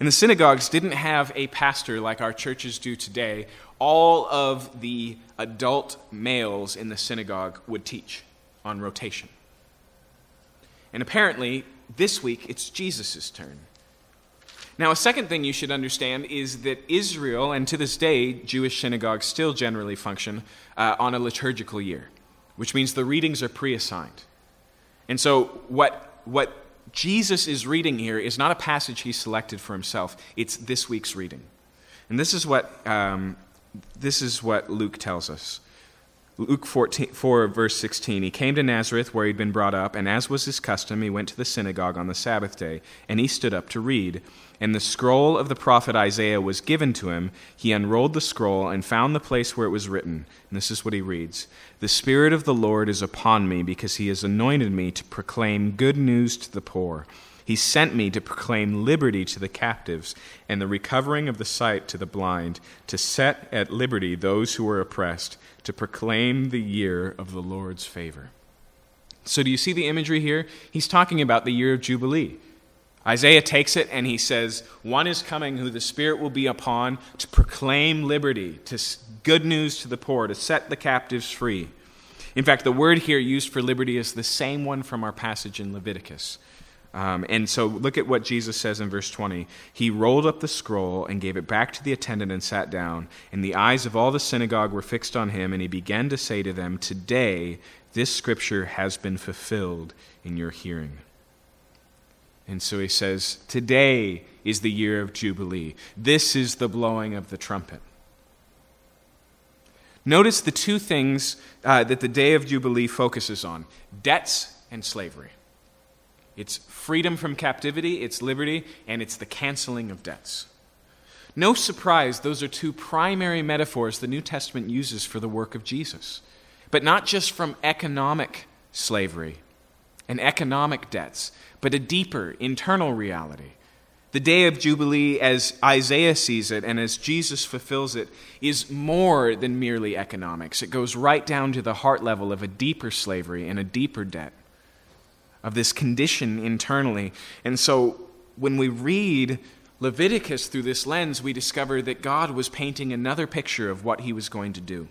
And the synagogues didn't have a pastor like our churches do today. All of the adult males in the synagogue would teach on rotation. And apparently, this week, it's Jesus' turn. Now, a second thing you should understand is that Israel, and to this day, Jewish synagogues still generally function uh, on a liturgical year, which means the readings are pre assigned. And so, what, what Jesus is reading here is not a passage he selected for himself, it's this week's reading. And this is what, um, this is what Luke tells us. Luke 14, 4, verse 16. He came to Nazareth where he'd been brought up, and as was his custom, he went to the synagogue on the Sabbath day, and he stood up to read. And the scroll of the prophet Isaiah was given to him. He unrolled the scroll and found the place where it was written. And this is what he reads The Spirit of the Lord is upon me, because he has anointed me to proclaim good news to the poor. He sent me to proclaim liberty to the captives and the recovering of the sight to the blind, to set at liberty those who are oppressed, to proclaim the year of the Lord's favor. So, do you see the imagery here? He's talking about the year of Jubilee. Isaiah takes it and he says, One is coming who the Spirit will be upon to proclaim liberty, to good news to the poor, to set the captives free. In fact, the word here used for liberty is the same one from our passage in Leviticus. Um, and so look at what Jesus says in verse 20. He rolled up the scroll and gave it back to the attendant and sat down. And the eyes of all the synagogue were fixed on him, and he began to say to them, Today this scripture has been fulfilled in your hearing. And so he says, Today is the year of Jubilee. This is the blowing of the trumpet. Notice the two things uh, that the day of Jubilee focuses on debts and slavery. It's freedom from captivity, it's liberty, and it's the canceling of debts. No surprise, those are two primary metaphors the New Testament uses for the work of Jesus. But not just from economic slavery and economic debts, but a deeper internal reality. The day of Jubilee, as Isaiah sees it and as Jesus fulfills it, is more than merely economics. It goes right down to the heart level of a deeper slavery and a deeper debt of this condition internally. And so when we read Leviticus through this lens, we discover that God was painting another picture of what he was going to do.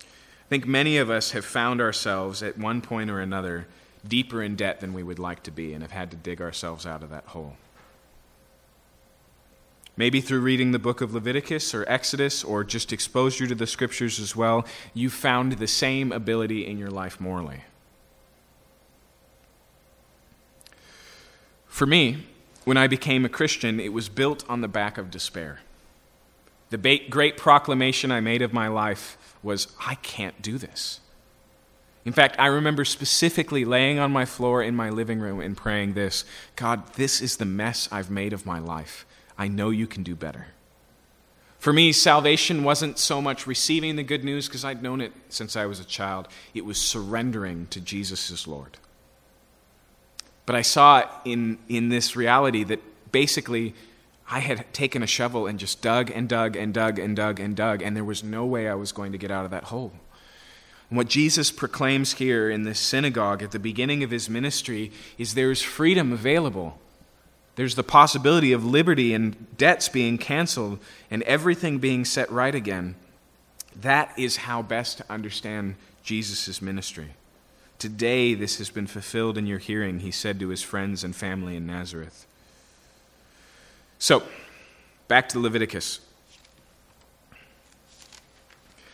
I think many of us have found ourselves at one point or another deeper in debt than we would like to be and have had to dig ourselves out of that hole. Maybe through reading the book of Leviticus or Exodus or just exposure to the scriptures as well, you found the same ability in your life morally. For me, when I became a Christian, it was built on the back of despair. The great proclamation I made of my life was I can't do this. In fact, I remember specifically laying on my floor in my living room and praying this God, this is the mess I've made of my life. I know you can do better. For me, salvation wasn't so much receiving the good news because I'd known it since I was a child, it was surrendering to Jesus as Lord. But I saw in, in this reality that basically I had taken a shovel and just dug and dug and dug and dug and dug, and there was no way I was going to get out of that hole. And what Jesus proclaims here in this synagogue at the beginning of his ministry is there's freedom available. There's the possibility of liberty and debts being canceled and everything being set right again. That is how best to understand Jesus' ministry. Today, this has been fulfilled in your hearing, he said to his friends and family in Nazareth. So, back to Leviticus.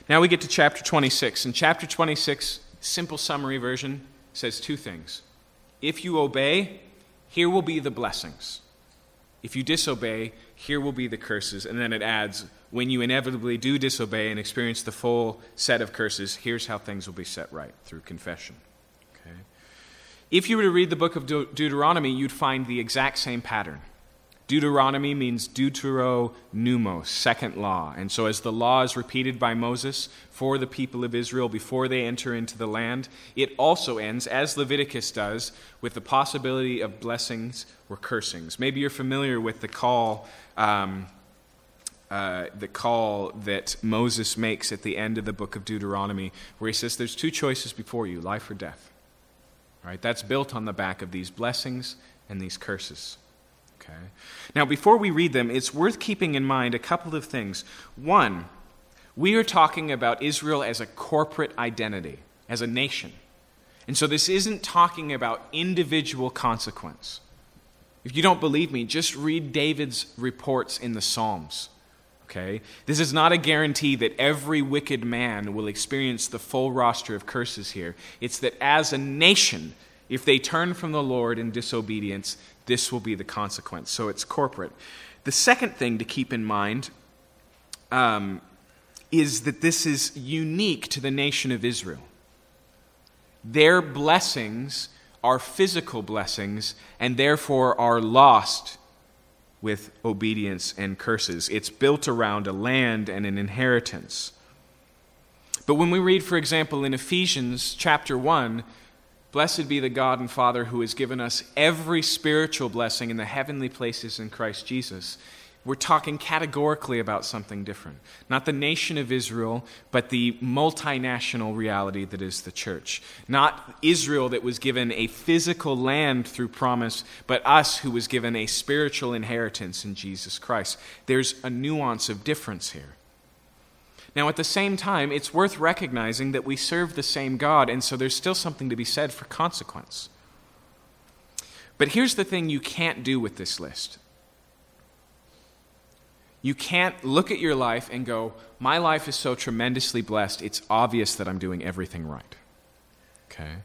Now we get to chapter 26. In chapter 26, simple summary version says two things. If you obey, here will be the blessings. If you disobey, here will be the curses. And then it adds, when you inevitably do disobey and experience the full set of curses, here's how things will be set right through confession. If you were to read the book of De- Deuteronomy, you'd find the exact same pattern. Deuteronomy means deutero pneumos, second law. And so, as the law is repeated by Moses for the people of Israel before they enter into the land, it also ends, as Leviticus does, with the possibility of blessings or cursings. Maybe you're familiar with the call. Um, uh, the call that Moses makes at the end of the book of Deuteronomy, where he says, There's two choices before you life or death. Right, that's built on the back of these blessings and these curses. Okay? Now, before we read them, it's worth keeping in mind a couple of things. One, we are talking about Israel as a corporate identity, as a nation. And so this isn't talking about individual consequence. If you don't believe me, just read David's reports in the Psalms. Okay? This is not a guarantee that every wicked man will experience the full roster of curses here. It's that as a nation, if they turn from the Lord in disobedience, this will be the consequence. So it's corporate. The second thing to keep in mind um, is that this is unique to the nation of Israel. Their blessings are physical blessings and therefore are lost with obedience and curses. It's built around a land and an inheritance. But when we read, for example, in Ephesians chapter 1, Blessed be the God and Father who has given us every spiritual blessing in the heavenly places in Christ Jesus. We're talking categorically about something different. Not the nation of Israel, but the multinational reality that is the church. Not Israel that was given a physical land through promise, but us who was given a spiritual inheritance in Jesus Christ. There's a nuance of difference here. Now, at the same time, it's worth recognizing that we serve the same God, and so there's still something to be said for consequence. But here's the thing you can't do with this list you can't look at your life and go, My life is so tremendously blessed, it's obvious that I'm doing everything right. Okay?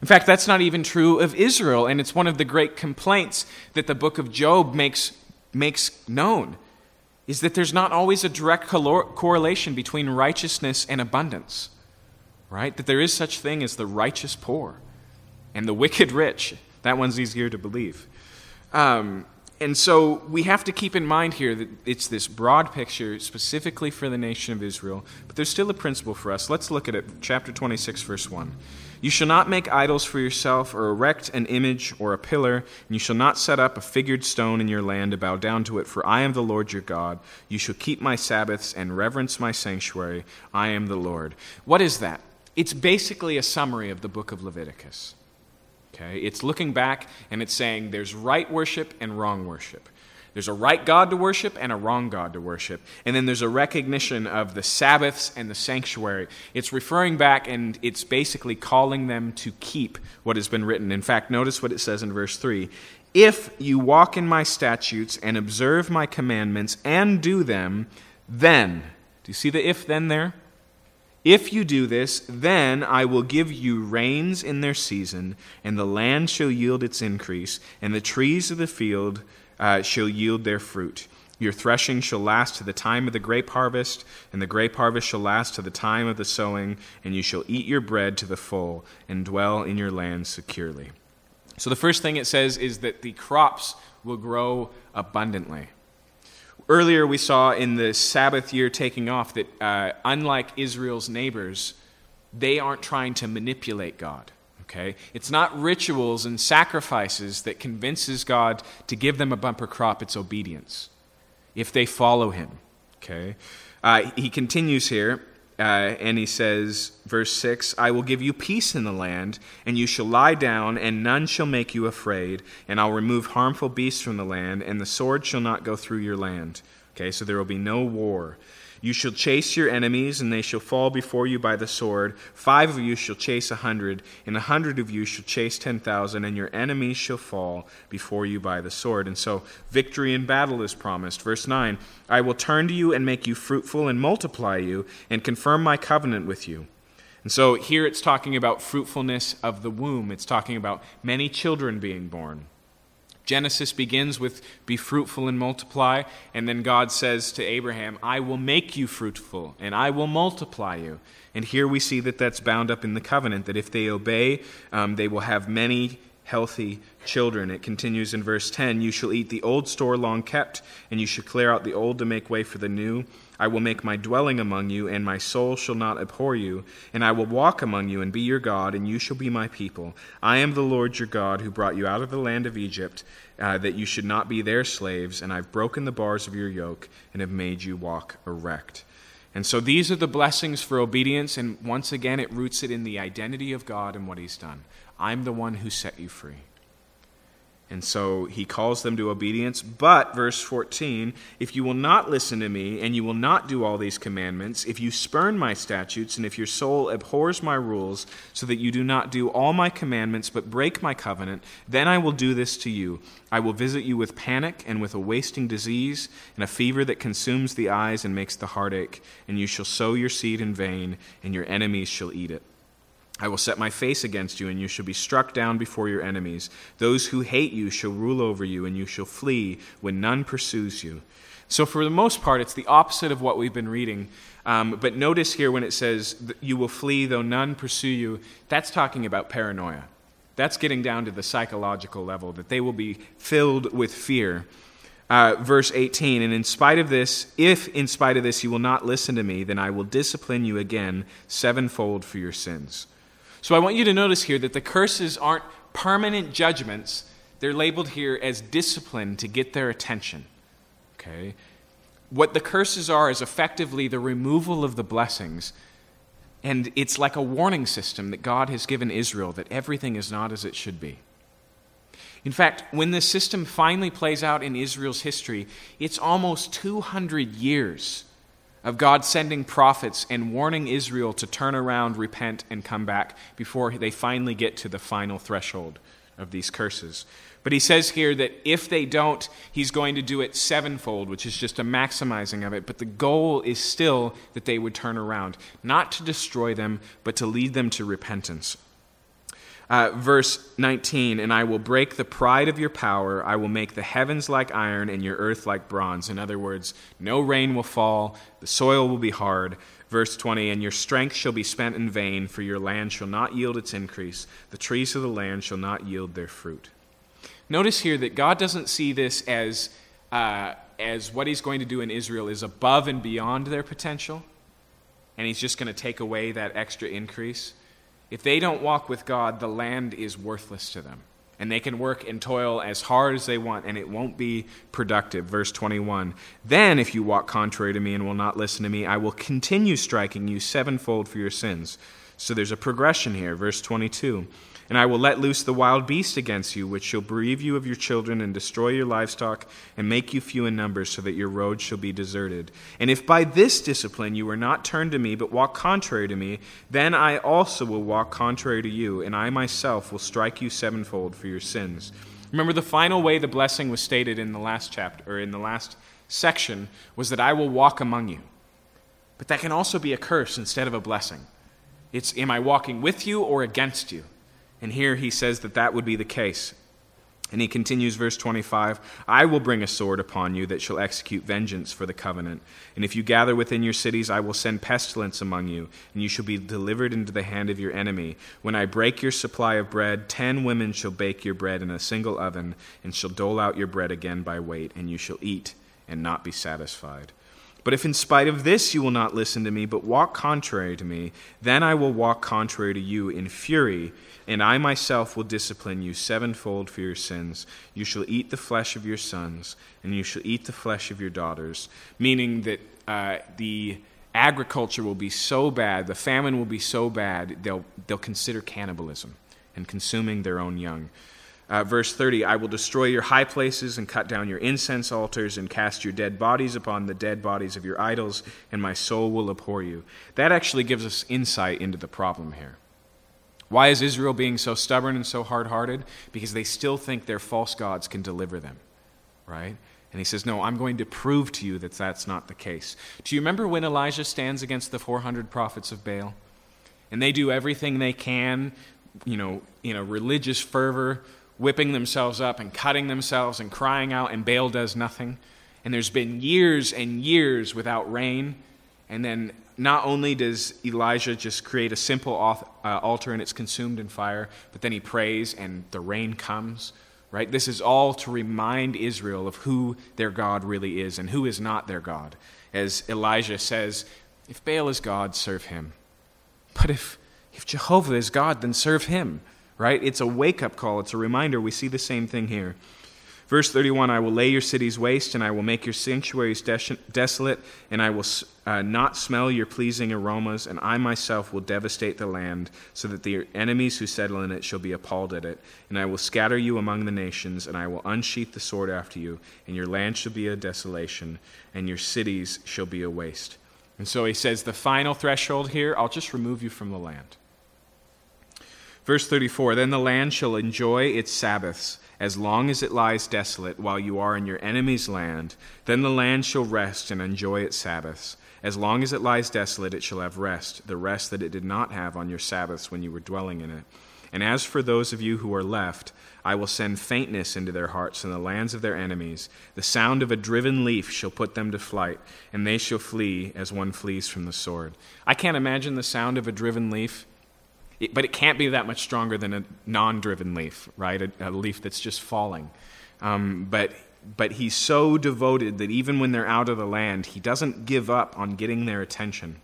In fact, that's not even true of Israel, and it's one of the great complaints that the book of Job makes, makes known is that there's not always a direct correlation between righteousness and abundance, right? That there is such thing as the righteous poor and the wicked rich. That one's easier to believe. Um, and so we have to keep in mind here that it's this broad picture specifically for the nation of Israel, but there's still a principle for us. Let's look at it, chapter 26, verse 1. You shall not make idols for yourself, or erect an image or a pillar, and you shall not set up a figured stone in your land to bow down to it, for I am the Lord your God. You shall keep my Sabbaths and reverence my sanctuary. I am the Lord. What is that? It's basically a summary of the book of Leviticus. Okay? It's looking back and it's saying there's right worship and wrong worship. There's a right God to worship and a wrong God to worship. And then there's a recognition of the Sabbaths and the sanctuary. It's referring back and it's basically calling them to keep what has been written. In fact, notice what it says in verse 3 If you walk in my statutes and observe my commandments and do them, then, do you see the if then there? If you do this, then I will give you rains in their season, and the land shall yield its increase, and the trees of the field uh, shall yield their fruit. Your threshing shall last to the time of the grape harvest, and the grape harvest shall last to the time of the sowing, and you shall eat your bread to the full, and dwell in your land securely. So, the first thing it says is that the crops will grow abundantly. Earlier, we saw in the Sabbath year taking off that, uh, unlike Israel's neighbors, they aren't trying to manipulate God. Okay? It's not rituals and sacrifices that convinces God to give them a bumper crop, it's obedience if they follow him. Okay? Uh, he continues here, uh, and he says, verse 6 I will give you peace in the land, and you shall lie down, and none shall make you afraid, and I'll remove harmful beasts from the land, and the sword shall not go through your land. Okay, so there will be no war. You shall chase your enemies, and they shall fall before you by the sword. Five of you shall chase a hundred, and a hundred of you shall chase ten thousand, and your enemies shall fall before you by the sword. And so victory in battle is promised. Verse 9 I will turn to you and make you fruitful and multiply you, and confirm my covenant with you. And so here it's talking about fruitfulness of the womb, it's talking about many children being born. Genesis begins with be fruitful and multiply, and then God says to Abraham, I will make you fruitful and I will multiply you. And here we see that that's bound up in the covenant, that if they obey, um, they will have many healthy children. It continues in verse 10 You shall eat the old store long kept, and you shall clear out the old to make way for the new. I will make my dwelling among you, and my soul shall not abhor you. And I will walk among you and be your God, and you shall be my people. I am the Lord your God, who brought you out of the land of Egypt, uh, that you should not be their slaves. And I've broken the bars of your yoke, and have made you walk erect. And so these are the blessings for obedience, and once again, it roots it in the identity of God and what He's done. I'm the one who set you free. And so he calls them to obedience. But, verse 14, if you will not listen to me, and you will not do all these commandments, if you spurn my statutes, and if your soul abhors my rules, so that you do not do all my commandments, but break my covenant, then I will do this to you. I will visit you with panic, and with a wasting disease, and a fever that consumes the eyes and makes the heart ache, and you shall sow your seed in vain, and your enemies shall eat it. I will set my face against you, and you shall be struck down before your enemies. Those who hate you shall rule over you, and you shall flee when none pursues you. So, for the most part, it's the opposite of what we've been reading. Um, but notice here when it says, You will flee though none pursue you, that's talking about paranoia. That's getting down to the psychological level, that they will be filled with fear. Uh, verse 18, and in spite of this, if in spite of this you will not listen to me, then I will discipline you again sevenfold for your sins. So I want you to notice here that the curses aren't permanent judgments, they're labeled here as discipline to get their attention. Okay? What the curses are is effectively the removal of the blessings. And it's like a warning system that God has given Israel that everything is not as it should be. In fact, when this system finally plays out in Israel's history, it's almost 200 years of God sending prophets and warning Israel to turn around, repent, and come back before they finally get to the final threshold of these curses. But he says here that if they don't, he's going to do it sevenfold, which is just a maximizing of it. But the goal is still that they would turn around, not to destroy them, but to lead them to repentance. Uh, verse 19, and I will break the pride of your power. I will make the heavens like iron and your earth like bronze. In other words, no rain will fall, the soil will be hard. Verse 20, and your strength shall be spent in vain, for your land shall not yield its increase. The trees of the land shall not yield their fruit. Notice here that God doesn't see this as, uh, as what he's going to do in Israel is above and beyond their potential, and he's just going to take away that extra increase. If they don't walk with God, the land is worthless to them. And they can work and toil as hard as they want, and it won't be productive. Verse 21 Then, if you walk contrary to me and will not listen to me, I will continue striking you sevenfold for your sins. So there's a progression here. Verse 22 and I will let loose the wild beast against you, which shall bereave you of your children and destroy your livestock and make you few in numbers, so that your roads shall be deserted. And if by this discipline you are not turned to me, but walk contrary to me, then I also will walk contrary to you, and I myself will strike you sevenfold for your sins. Remember, the final way the blessing was stated in the last chapter, or in the last section, was that I will walk among you. But that can also be a curse instead of a blessing. It's, am I walking with you or against you? And here he says that that would be the case. And he continues, verse 25 I will bring a sword upon you that shall execute vengeance for the covenant. And if you gather within your cities, I will send pestilence among you, and you shall be delivered into the hand of your enemy. When I break your supply of bread, ten women shall bake your bread in a single oven, and shall dole out your bread again by weight, and you shall eat and not be satisfied. But if in spite of this you will not listen to me, but walk contrary to me, then I will walk contrary to you in fury, and I myself will discipline you sevenfold for your sins. You shall eat the flesh of your sons, and you shall eat the flesh of your daughters. Meaning that uh, the agriculture will be so bad, the famine will be so bad, they'll, they'll consider cannibalism and consuming their own young. Uh, verse 30 I will destroy your high places and cut down your incense altars and cast your dead bodies upon the dead bodies of your idols, and my soul will abhor you. That actually gives us insight into the problem here. Why is Israel being so stubborn and so hard hearted? Because they still think their false gods can deliver them, right? And he says, No, I'm going to prove to you that that's not the case. Do you remember when Elijah stands against the 400 prophets of Baal? And they do everything they can, you know, in a religious fervor whipping themselves up and cutting themselves and crying out, and Baal does nothing. And there's been years and years without rain. And then not only does Elijah just create a simple uh, altar and it's consumed in fire, but then he prays and the rain comes. Right? This is all to remind Israel of who their God really is and who is not their God. As Elijah says, if Baal is God, serve him. But if, if Jehovah is God, then serve him right? It's a wake up call, it's a reminder. We see the same thing here. Verse 31 I will lay your cities waste, and I will make your sanctuaries des- desolate, and I will uh, not smell your pleasing aromas, and I myself will devastate the land, so that the enemies who settle in it shall be appalled at it. And I will scatter you among the nations, and I will unsheath the sword after you, and your land shall be a desolation, and your cities shall be a waste. And so he says, the final threshold here I'll just remove you from the land. Verse 34 Then the land shall enjoy its Sabbaths as long as it lies desolate while you are in your enemy's land. Then the land shall rest and enjoy its Sabbaths. As long as it lies desolate, it shall have rest, the rest that it did not have on your Sabbaths when you were dwelling in it. And as for those of you who are left, I will send faintness into their hearts in the lands of their enemies. The sound of a driven leaf shall put them to flight, and they shall flee as one flees from the sword. I can't imagine the sound of a driven leaf but it can't be that much stronger than a non driven leaf, right? A, a, leaf that's just falling. Um, but, but he's so devoted that even when they're out of the land, he doesn't give up on getting their attention.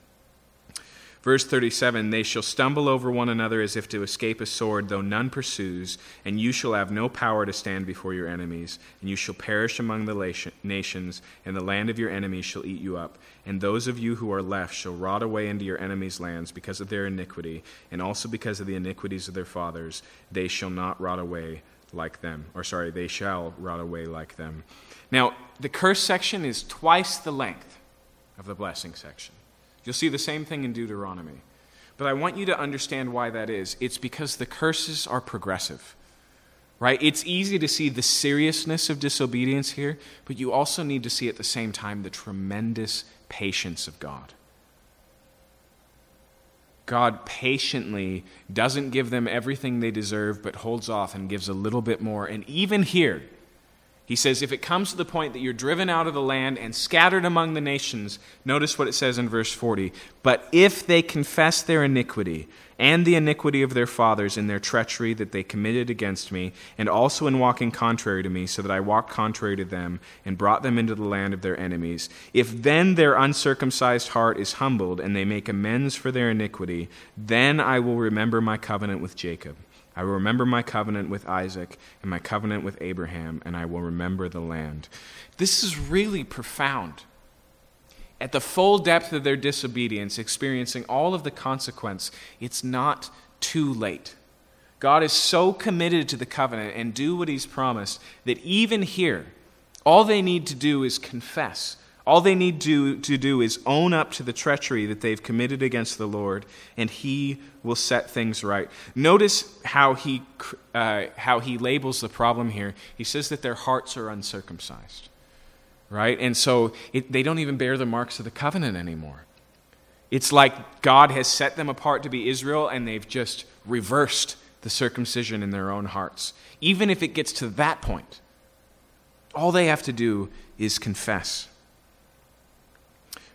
Verse 37 They shall stumble over one another as if to escape a sword, though none pursues, and you shall have no power to stand before your enemies, and you shall perish among the nations, and the land of your enemies shall eat you up. And those of you who are left shall rot away into your enemies' lands because of their iniquity, and also because of the iniquities of their fathers. They shall not rot away like them. Or, sorry, they shall rot away like them. Now, the curse section is twice the length of the blessing section. You'll see the same thing in Deuteronomy. But I want you to understand why that is. It's because the curses are progressive. Right? It's easy to see the seriousness of disobedience here, but you also need to see at the same time the tremendous patience of God. God patiently doesn't give them everything they deserve, but holds off and gives a little bit more. And even here, he says, if it comes to the point that you're driven out of the land and scattered among the nations, notice what it says in verse 40. But if they confess their iniquity and the iniquity of their fathers in their treachery that they committed against me, and also in walking contrary to me, so that I walked contrary to them and brought them into the land of their enemies, if then their uncircumcised heart is humbled and they make amends for their iniquity, then I will remember my covenant with Jacob I will remember my covenant with Isaac and my covenant with Abraham, and I will remember the land. This is really profound. At the full depth of their disobedience, experiencing all of the consequence, it's not too late. God is so committed to the covenant and do what he's promised that even here, all they need to do is confess all they need to, to do is own up to the treachery that they've committed against the Lord, and He will set things right. Notice how he, uh, how he labels the problem here. He says that their hearts are uncircumcised, right? And so it, they don't even bear the marks of the covenant anymore. It's like God has set them apart to be Israel, and they've just reversed the circumcision in their own hearts. Even if it gets to that point, all they have to do is confess.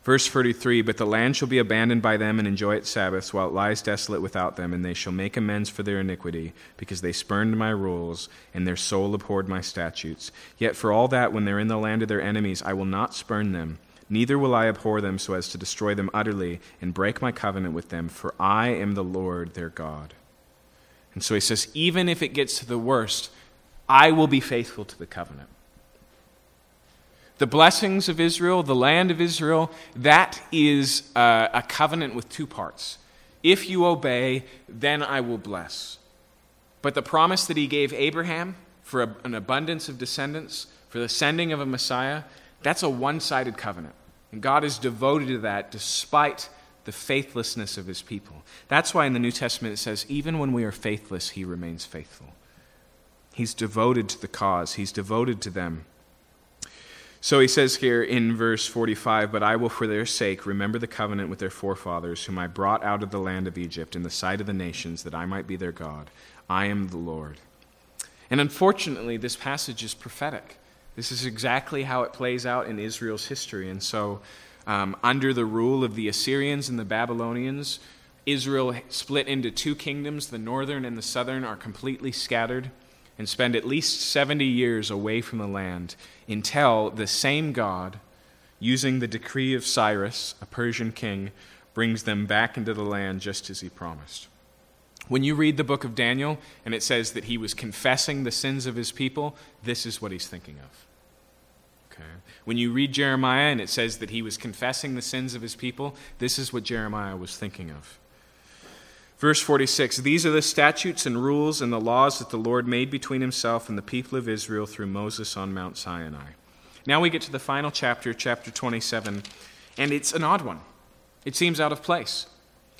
Verse 33 But the land shall be abandoned by them and enjoy its Sabbaths, while it lies desolate without them, and they shall make amends for their iniquity, because they spurned my rules, and their soul abhorred my statutes. Yet for all that, when they're in the land of their enemies, I will not spurn them, neither will I abhor them so as to destroy them utterly, and break my covenant with them, for I am the Lord their God. And so he says, even if it gets to the worst, I will be faithful to the covenant. The blessings of Israel, the land of Israel, that is uh, a covenant with two parts. If you obey, then I will bless. But the promise that he gave Abraham for a, an abundance of descendants, for the sending of a Messiah, that's a one sided covenant. And God is devoted to that despite the faithlessness of his people. That's why in the New Testament it says, even when we are faithless, he remains faithful. He's devoted to the cause, he's devoted to them. So he says here in verse 45 But I will for their sake remember the covenant with their forefathers, whom I brought out of the land of Egypt in the sight of the nations, that I might be their God. I am the Lord. And unfortunately, this passage is prophetic. This is exactly how it plays out in Israel's history. And so, um, under the rule of the Assyrians and the Babylonians, Israel split into two kingdoms. The northern and the southern are completely scattered and spend at least 70 years away from the land until the same God, using the decree of Cyrus, a Persian king, brings them back into the land just as he promised. When you read the book of Daniel and it says that he was confessing the sins of his people, this is what he's thinking of. Okay. When you read Jeremiah and it says that he was confessing the sins of his people, this is what Jeremiah was thinking of. Verse 46 These are the statutes and rules and the laws that the Lord made between himself and the people of Israel through Moses on Mount Sinai. Now we get to the final chapter, chapter 27, and it's an odd one. It seems out of place.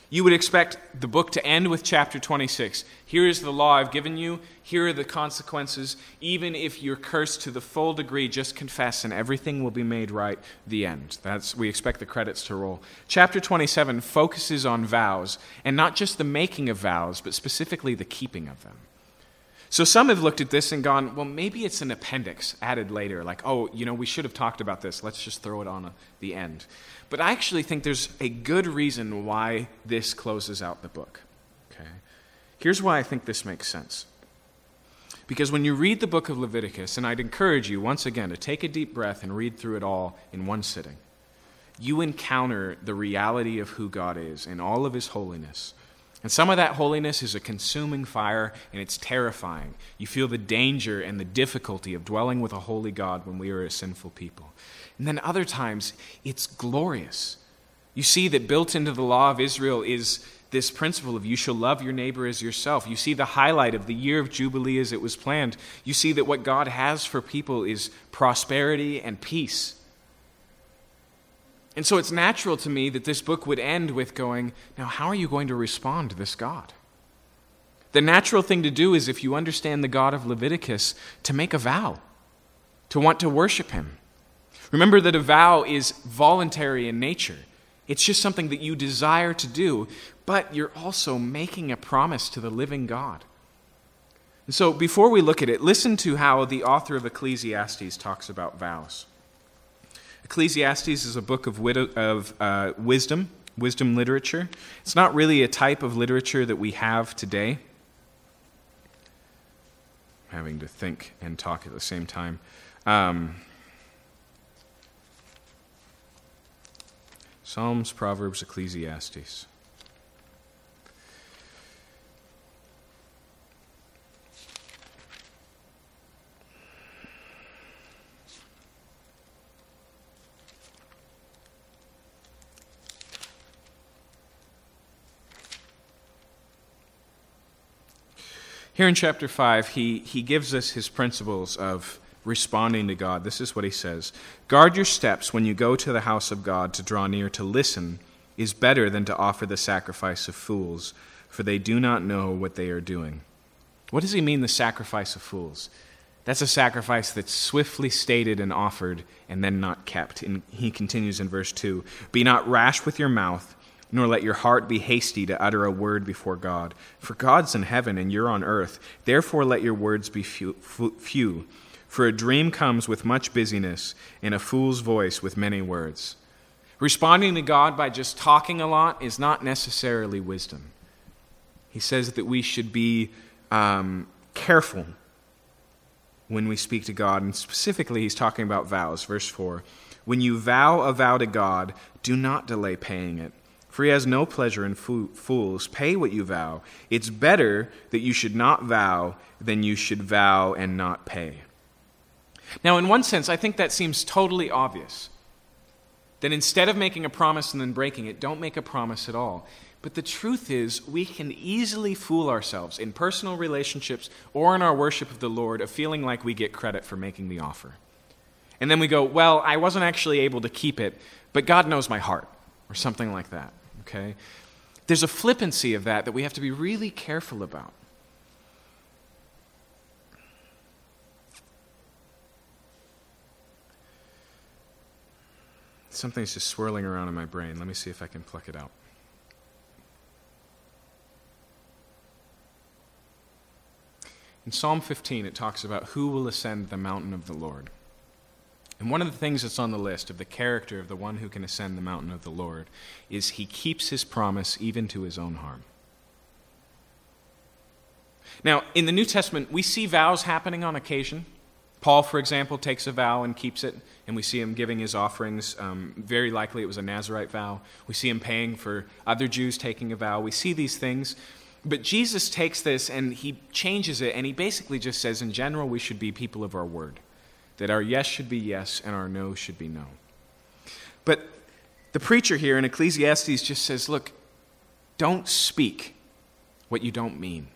You would expect the book to end with chapter 26. Here is the law I've given you. Here are the consequences. Even if you're cursed to the full degree, just confess and everything will be made right. The end. That's we expect the credits to roll. Chapter 27 focuses on vows, and not just the making of vows, but specifically the keeping of them. So some have looked at this and gone, well, maybe it's an appendix added later, like, oh, you know, we should have talked about this. Let's just throw it on a, the end. But I actually think there's a good reason why this closes out the book. Okay? Here's why I think this makes sense. Because when you read the book of Leviticus, and I'd encourage you once again to take a deep breath and read through it all in one sitting, you encounter the reality of who God is and all of his holiness and some of that holiness is a consuming fire, and it's terrifying. You feel the danger and the difficulty of dwelling with a holy God when we are a sinful people. And then other times, it's glorious. You see that built into the law of Israel is this principle of you shall love your neighbor as yourself. You see the highlight of the year of Jubilee as it was planned. You see that what God has for people is prosperity and peace. And so it's natural to me that this book would end with going, Now, how are you going to respond to this God? The natural thing to do is, if you understand the God of Leviticus, to make a vow, to want to worship him. Remember that a vow is voluntary in nature, it's just something that you desire to do, but you're also making a promise to the living God. And so, before we look at it, listen to how the author of Ecclesiastes talks about vows. Ecclesiastes is a book of, of uh, wisdom, wisdom literature. It's not really a type of literature that we have today. I'm having to think and talk at the same time. Um, Psalms, Proverbs, Ecclesiastes. Here in chapter 5, he, he gives us his principles of responding to God. This is what he says Guard your steps when you go to the house of God to draw near to listen is better than to offer the sacrifice of fools, for they do not know what they are doing. What does he mean, the sacrifice of fools? That's a sacrifice that's swiftly stated and offered and then not kept. And he continues in verse 2 Be not rash with your mouth nor let your heart be hasty to utter a word before God. For God's in heaven and you're on earth. Therefore, let your words be few. For a dream comes with much busyness, and a fool's voice with many words. Responding to God by just talking a lot is not necessarily wisdom. He says that we should be um, careful when we speak to God. And specifically, he's talking about vows. Verse 4 When you vow a vow to God, do not delay paying it for he has no pleasure in fools. Pay what you vow. It's better that you should not vow than you should vow and not pay. Now, in one sense, I think that seems totally obvious. That instead of making a promise and then breaking it, don't make a promise at all. But the truth is, we can easily fool ourselves in personal relationships or in our worship of the Lord of feeling like we get credit for making the offer. And then we go, well, I wasn't actually able to keep it, but God knows my heart, or something like that okay? There's a flippancy of that that we have to be really careful about. Something's just swirling around in my brain. Let me see if I can pluck it out. In Psalm 15, it talks about who will ascend the mountain of the Lord. And one of the things that's on the list of the character of the one who can ascend the mountain of the Lord is he keeps his promise even to his own harm. Now, in the New Testament, we see vows happening on occasion. Paul, for example, takes a vow and keeps it, and we see him giving his offerings. Um, very likely it was a Nazarite vow. We see him paying for other Jews taking a vow. We see these things. But Jesus takes this and he changes it, and he basically just says, in general, we should be people of our word that our yes should be yes and our no should be no. But the preacher here in Ecclesiastes just says, look, don't speak what you don't mean.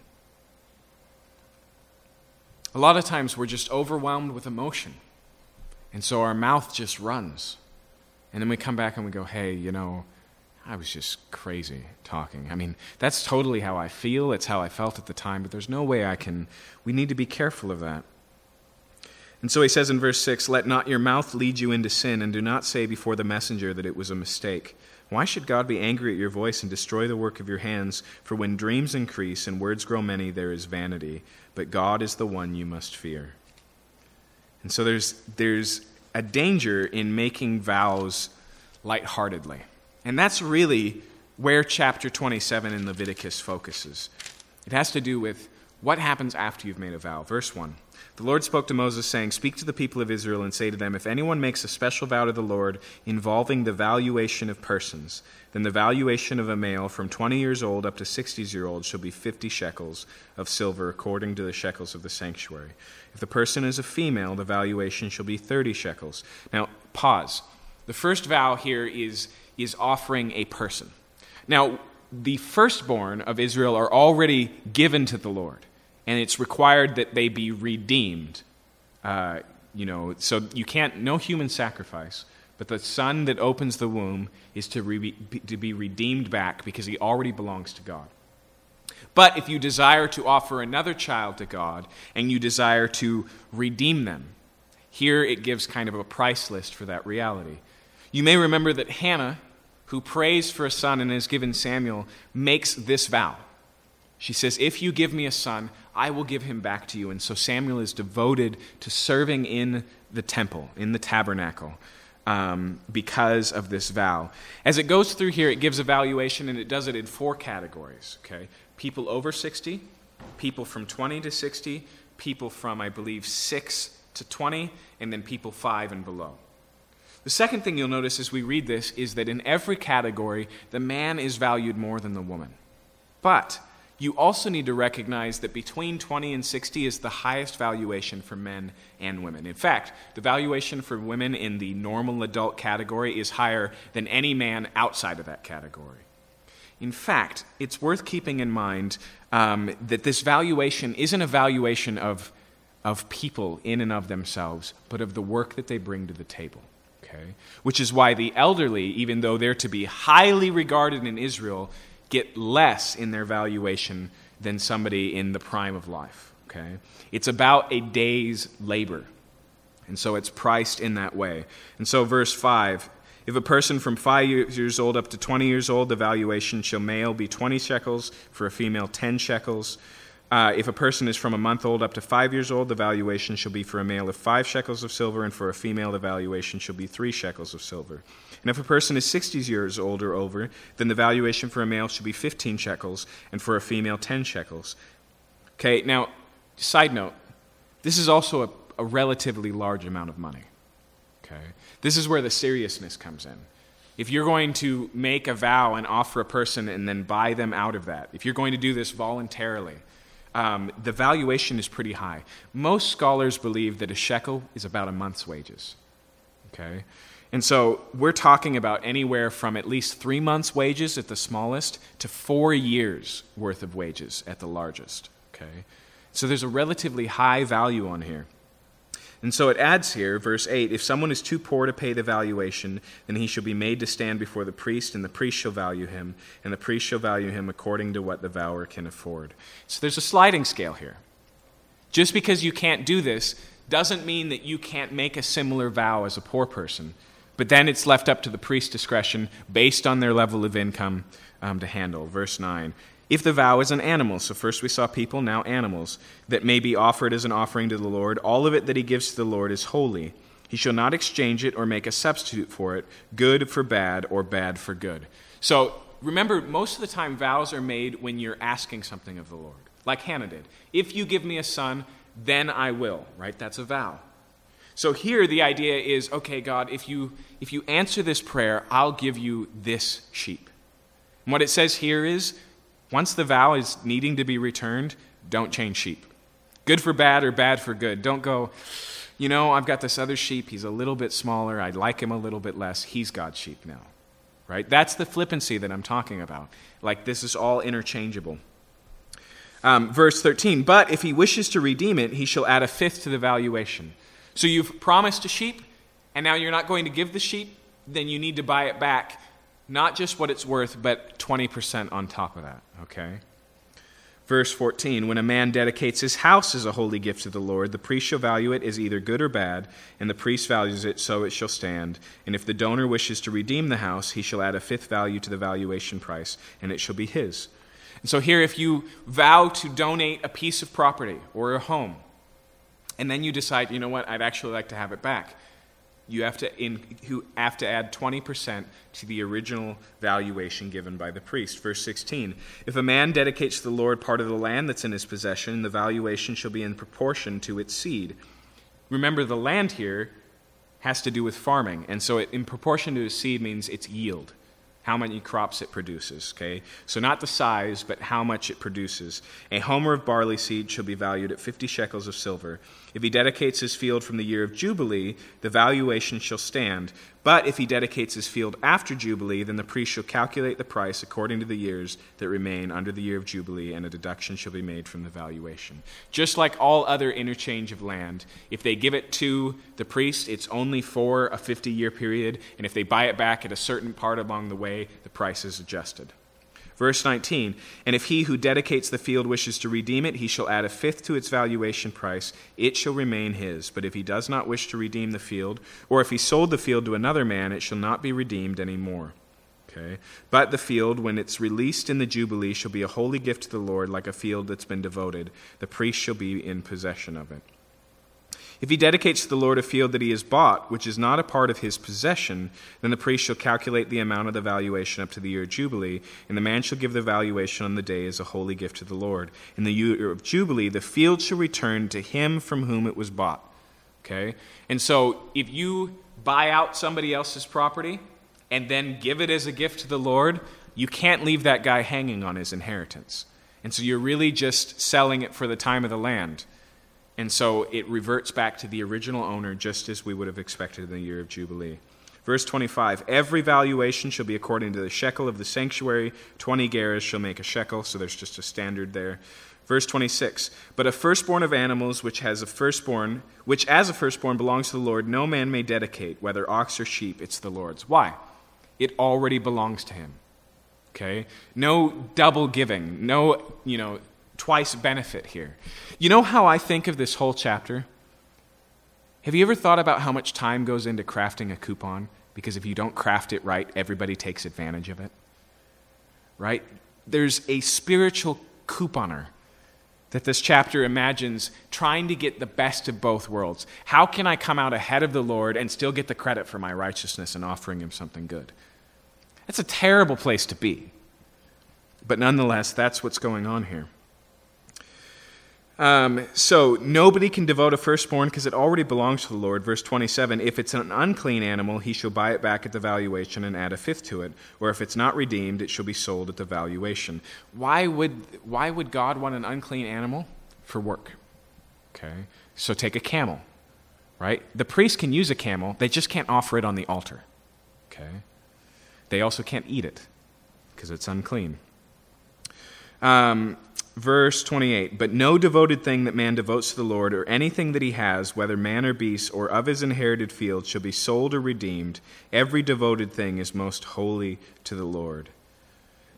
A lot of times we're just overwhelmed with emotion. And so our mouth just runs. And then we come back and we go, hey, you know, I was just crazy talking. I mean, that's totally how I feel. It's how I felt at the time, but there's no way I can. We need to be careful of that. And so he says in verse 6 Let not your mouth lead you into sin, and do not say before the messenger that it was a mistake. Why should God be angry at your voice and destroy the work of your hands? For when dreams increase and words grow many, there is vanity. But God is the one you must fear. And so there's, there's a danger in making vows lightheartedly. And that's really where chapter 27 in Leviticus focuses. It has to do with what happens after you've made a vow. Verse 1. The Lord spoke to Moses, saying, Speak to the people of Israel and say to them, If anyone makes a special vow to the Lord involving the valuation of persons, then the valuation of a male from 20 years old up to 60 years old shall be 50 shekels of silver, according to the shekels of the sanctuary. If the person is a female, the valuation shall be 30 shekels. Now, pause. The first vow here is, is offering a person. Now, the firstborn of Israel are already given to the Lord and it's required that they be redeemed. Uh, you know, so you can't, no human sacrifice, but the son that opens the womb is to, re, to be redeemed back because he already belongs to God. But if you desire to offer another child to God and you desire to redeem them, here it gives kind of a price list for that reality. You may remember that Hannah, who prays for a son and is given Samuel, makes this vow. She says, If you give me a son, I will give him back to you. And so Samuel is devoted to serving in the temple, in the tabernacle, um, because of this vow. As it goes through here, it gives evaluation, and it does it in four categories. Okay? People over 60, people from 20 to 60, people from, I believe, 6 to 20, and then people 5 and below. The second thing you'll notice as we read this is that in every category, the man is valued more than the woman. But you also need to recognize that between 20 and 60 is the highest valuation for men and women. In fact, the valuation for women in the normal adult category is higher than any man outside of that category. In fact, it's worth keeping in mind um, that this valuation isn't a valuation of, of people in and of themselves, but of the work that they bring to the table. Okay? Which is why the elderly, even though they're to be highly regarded in Israel, get less in their valuation than somebody in the prime of life. Okay? It's about a day's labor. And so it's priced in that way. And so, verse 5 If a person from five years old up to 20 years old, the valuation shall male be 20 shekels, for a female 10 shekels. Uh, if a person is from a month old up to five years old, the valuation shall be for a male of five shekels of silver, and for a female, the valuation shall be three shekels of silver. And if a person is 60 years old or over, then the valuation for a male should be 15 shekels, and for a female, 10 shekels. Okay, now, side note, this is also a, a relatively large amount of money. Okay? This is where the seriousness comes in. If you're going to make a vow and offer a person and then buy them out of that, if you're going to do this voluntarily, um, the valuation is pretty high. Most scholars believe that a shekel is about a month's wages. Okay? And so we're talking about anywhere from at least three months' wages at the smallest to four years' worth of wages at the largest. Okay? So there's a relatively high value on here. And so it adds here, verse 8 if someone is too poor to pay the valuation, then he shall be made to stand before the priest, and the priest shall value him, and the priest shall value him according to what the vower can afford. So there's a sliding scale here. Just because you can't do this doesn't mean that you can't make a similar vow as a poor person, but then it's left up to the priest's discretion based on their level of income um, to handle. Verse 9 if the vow is an animal, so first we saw people, now animals, that may be offered as an offering to the Lord, all of it that he gives to the Lord is holy. He shall not exchange it or make a substitute for it, good for bad or bad for good. So remember, most of the time vows are made when you're asking something of the Lord, like Hannah did. If you give me a son, then I will, right? That's a vow. So here the idea is okay, God, if you, if you answer this prayer, I'll give you this sheep. And what it says here is once the vow is needing to be returned, don't change sheep. Good for bad or bad for good. Don't go, you know, I've got this other sheep. He's a little bit smaller. I like him a little bit less. He's God's sheep now. Right? That's the flippancy that I'm talking about. Like this is all interchangeable. Um, verse 13, but if he wishes to redeem it, he shall add a fifth to the valuation. So you've promised a sheep, and now you're not going to give the sheep, then you need to buy it back not just what it's worth, but 20% on top of that, okay? Verse 14 When a man dedicates his house as a holy gift to the Lord, the priest shall value it as either good or bad, and the priest values it so it shall stand. And if the donor wishes to redeem the house, he shall add a fifth value to the valuation price, and it shall be his. And so here, if you vow to donate a piece of property or a home, and then you decide, you know what, I'd actually like to have it back, you have to, in, you have to add 20% to the original valuation given by the priest. Verse 16 If a man dedicates to the Lord part of the land that's in his possession, the valuation shall be in proportion to its seed. Remember, the land here has to do with farming, and so it, in proportion to its seed means its yield how many crops it produces, okay? So not the size, but how much it produces. A homer of barley seed shall be valued at 50 shekels of silver. If he dedicates his field from the year of Jubilee, the valuation shall stand. But if he dedicates his field after Jubilee, then the priest shall calculate the price according to the years that remain under the year of Jubilee, and a deduction shall be made from the valuation. Just like all other interchange of land, if they give it to the priest, it's only for a 50 year period, and if they buy it back at a certain part along the way, the price is adjusted. Verse 19 And if he who dedicates the field wishes to redeem it, he shall add a fifth to its valuation price. It shall remain his. But if he does not wish to redeem the field, or if he sold the field to another man, it shall not be redeemed any more. Okay? But the field, when it's released in the Jubilee, shall be a holy gift to the Lord, like a field that's been devoted. The priest shall be in possession of it. If he dedicates to the Lord a field that he has bought, which is not a part of his possession, then the priest shall calculate the amount of the valuation up to the year of Jubilee, and the man shall give the valuation on the day as a holy gift to the Lord. In the year of Jubilee, the field shall return to him from whom it was bought. Okay? And so if you buy out somebody else's property and then give it as a gift to the Lord, you can't leave that guy hanging on his inheritance. And so you're really just selling it for the time of the land. And so it reverts back to the original owner just as we would have expected in the year of Jubilee. Verse 25 Every valuation shall be according to the shekel of the sanctuary. 20 gerahs shall make a shekel, so there's just a standard there. Verse 26 But a firstborn of animals which has a firstborn, which as a firstborn belongs to the Lord, no man may dedicate, whether ox or sheep, it's the Lord's. Why? It already belongs to him. Okay? No double giving, no, you know, twice benefit here. You know how I think of this whole chapter? Have you ever thought about how much time goes into crafting a coupon? because if you don't craft it right, everybody takes advantage of it. Right? There's a spiritual couponer that this chapter imagines trying to get the best of both worlds. How can I come out ahead of the Lord and still get the credit for my righteousness and offering Him something good? That's a terrible place to be. But nonetheless, that's what's going on here. Um, so nobody can devote a firstborn because it already belongs to the Lord. Verse 27 If it's an unclean animal, he shall buy it back at the valuation and add a fifth to it. Or if it's not redeemed, it shall be sold at the valuation. Why would, why would God want an unclean animal? For work. Okay? So take a camel, right? The priest can use a camel, they just can't offer it on the altar. Okay? They also can't eat it because it's unclean. Um, verse 28 But no devoted thing that man devotes to the Lord, or anything that he has, whether man or beast, or of his inherited field, shall be sold or redeemed. Every devoted thing is most holy to the Lord.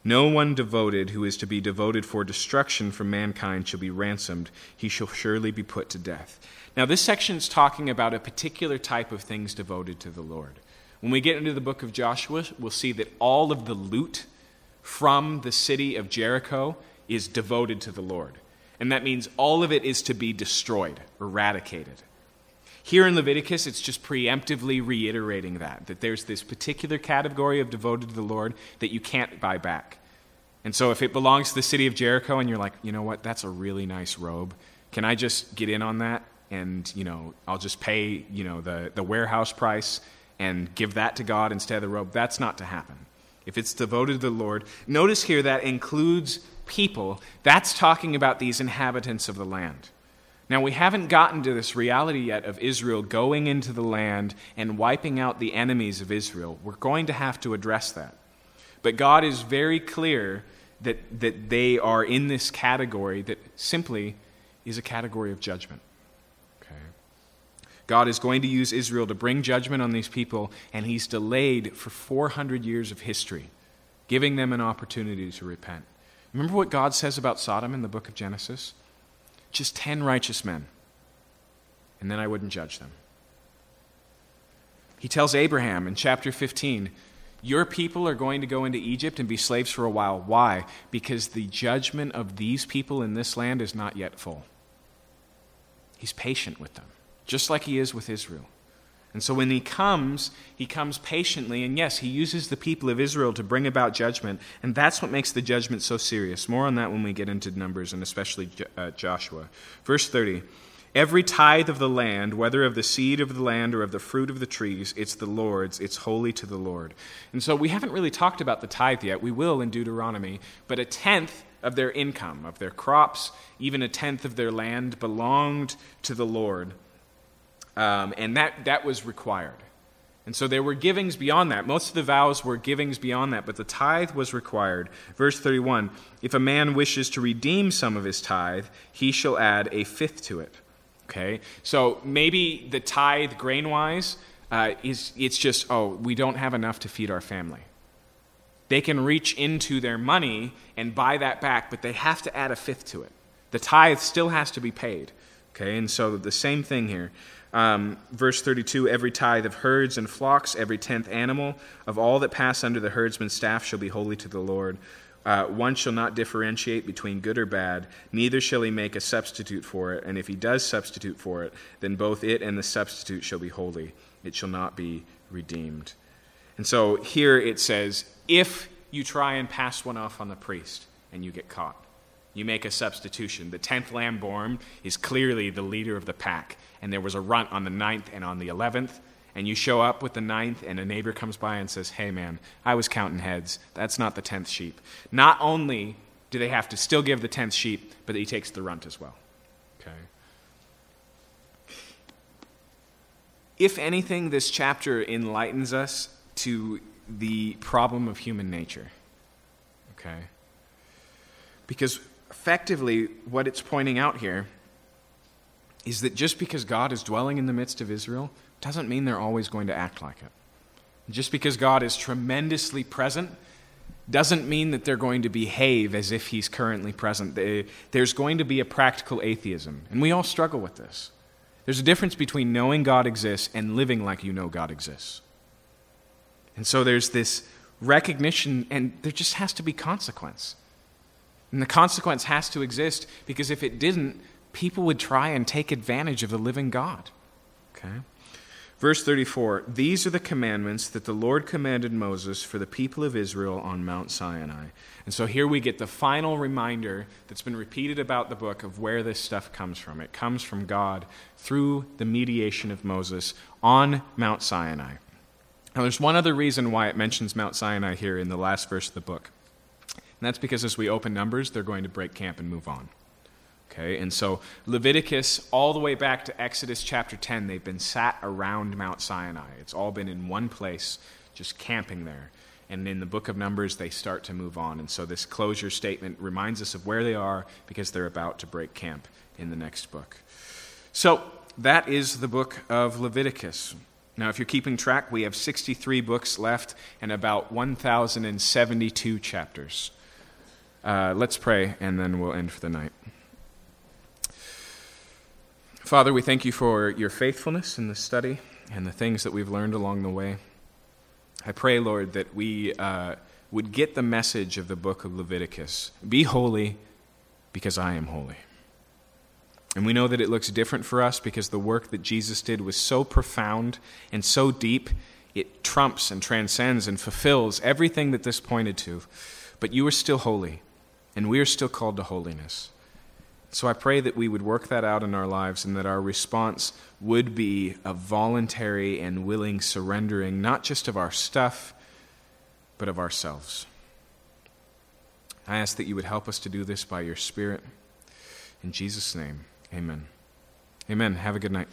No one devoted who is to be devoted for destruction from mankind shall be ransomed. He shall surely be put to death. Now, this section is talking about a particular type of things devoted to the Lord. When we get into the book of Joshua, we'll see that all of the loot from the city of Jericho is devoted to the Lord. And that means all of it is to be destroyed, eradicated. Here in Leviticus, it's just preemptively reiterating that, that there's this particular category of devoted to the Lord that you can't buy back. And so if it belongs to the city of Jericho and you're like, you know what, that's a really nice robe, can I just get in on that? And, you know, I'll just pay, you know, the, the warehouse price and give that to God instead of the robe. That's not to happen. If it's devoted to the Lord, notice here that includes people, that's talking about these inhabitants of the land. Now, we haven't gotten to this reality yet of Israel going into the land and wiping out the enemies of Israel. We're going to have to address that. But God is very clear that, that they are in this category that simply is a category of judgment. Okay. God is going to use Israel to bring judgment on these people, and He's delayed for 400 years of history, giving them an opportunity to repent. Remember what God says about Sodom in the book of Genesis? Just 10 righteous men, and then I wouldn't judge them. He tells Abraham in chapter 15, Your people are going to go into Egypt and be slaves for a while. Why? Because the judgment of these people in this land is not yet full. He's patient with them, just like he is with Israel. And so when he comes, he comes patiently. And yes, he uses the people of Israel to bring about judgment. And that's what makes the judgment so serious. More on that when we get into Numbers and especially uh, Joshua. Verse 30 Every tithe of the land, whether of the seed of the land or of the fruit of the trees, it's the Lord's. It's holy to the Lord. And so we haven't really talked about the tithe yet. We will in Deuteronomy. But a tenth of their income, of their crops, even a tenth of their land belonged to the Lord. Um, and that, that was required. And so there were givings beyond that. Most of the vows were givings beyond that, but the tithe was required. Verse 31 If a man wishes to redeem some of his tithe, he shall add a fifth to it. Okay? So maybe the tithe, grain wise, uh, is it's just, oh, we don't have enough to feed our family. They can reach into their money and buy that back, but they have to add a fifth to it. The tithe still has to be paid. Okay? And so the same thing here. Um, verse 32 Every tithe of herds and flocks, every tenth animal, of all that pass under the herdsman's staff shall be holy to the Lord. Uh, one shall not differentiate between good or bad, neither shall he make a substitute for it. And if he does substitute for it, then both it and the substitute shall be holy. It shall not be redeemed. And so here it says, if you try and pass one off on the priest and you get caught, you make a substitution. The tenth lamb born is clearly the leader of the pack and there was a runt on the ninth and on the 11th, and you show up with the ninth, and a neighbor comes by and says, Hey, man, I was counting heads. That's not the tenth sheep. Not only do they have to still give the tenth sheep, but he takes the runt as well. Okay? If anything, this chapter enlightens us to the problem of human nature. Okay? Because effectively, what it's pointing out here is that just because God is dwelling in the midst of Israel doesn't mean they're always going to act like it. Just because God is tremendously present doesn't mean that they're going to behave as if He's currently present. There's going to be a practical atheism, and we all struggle with this. There's a difference between knowing God exists and living like you know God exists. And so there's this recognition, and there just has to be consequence. And the consequence has to exist because if it didn't, people would try and take advantage of the living God. Okay? Verse 34 These are the commandments that the Lord commanded Moses for the people of Israel on Mount Sinai. And so here we get the final reminder that's been repeated about the book of where this stuff comes from. It comes from God through the mediation of Moses on Mount Sinai. Now, there's one other reason why it mentions Mount Sinai here in the last verse of the book. And that's because as we open Numbers, they're going to break camp and move on. Okay, and so Leviticus, all the way back to Exodus chapter 10, they've been sat around Mount Sinai. It's all been in one place, just camping there. And in the book of Numbers, they start to move on. And so this closure statement reminds us of where they are because they're about to break camp in the next book. So that is the book of Leviticus. Now, if you're keeping track, we have 63 books left and about 1,072 chapters. Uh, let's pray, and then we'll end for the night. Father, we thank you for your faithfulness in the study and the things that we've learned along the way. I pray, Lord, that we uh, would get the message of the book of Leviticus Be holy because I am holy. And we know that it looks different for us because the work that Jesus did was so profound and so deep, it trumps and transcends and fulfills everything that this pointed to. But you are still holy, and we are still called to holiness. So I pray that we would work that out in our lives and that our response would be a voluntary and willing surrendering, not just of our stuff, but of ourselves. I ask that you would help us to do this by your Spirit. In Jesus' name. Amen. Amen. Have a good night.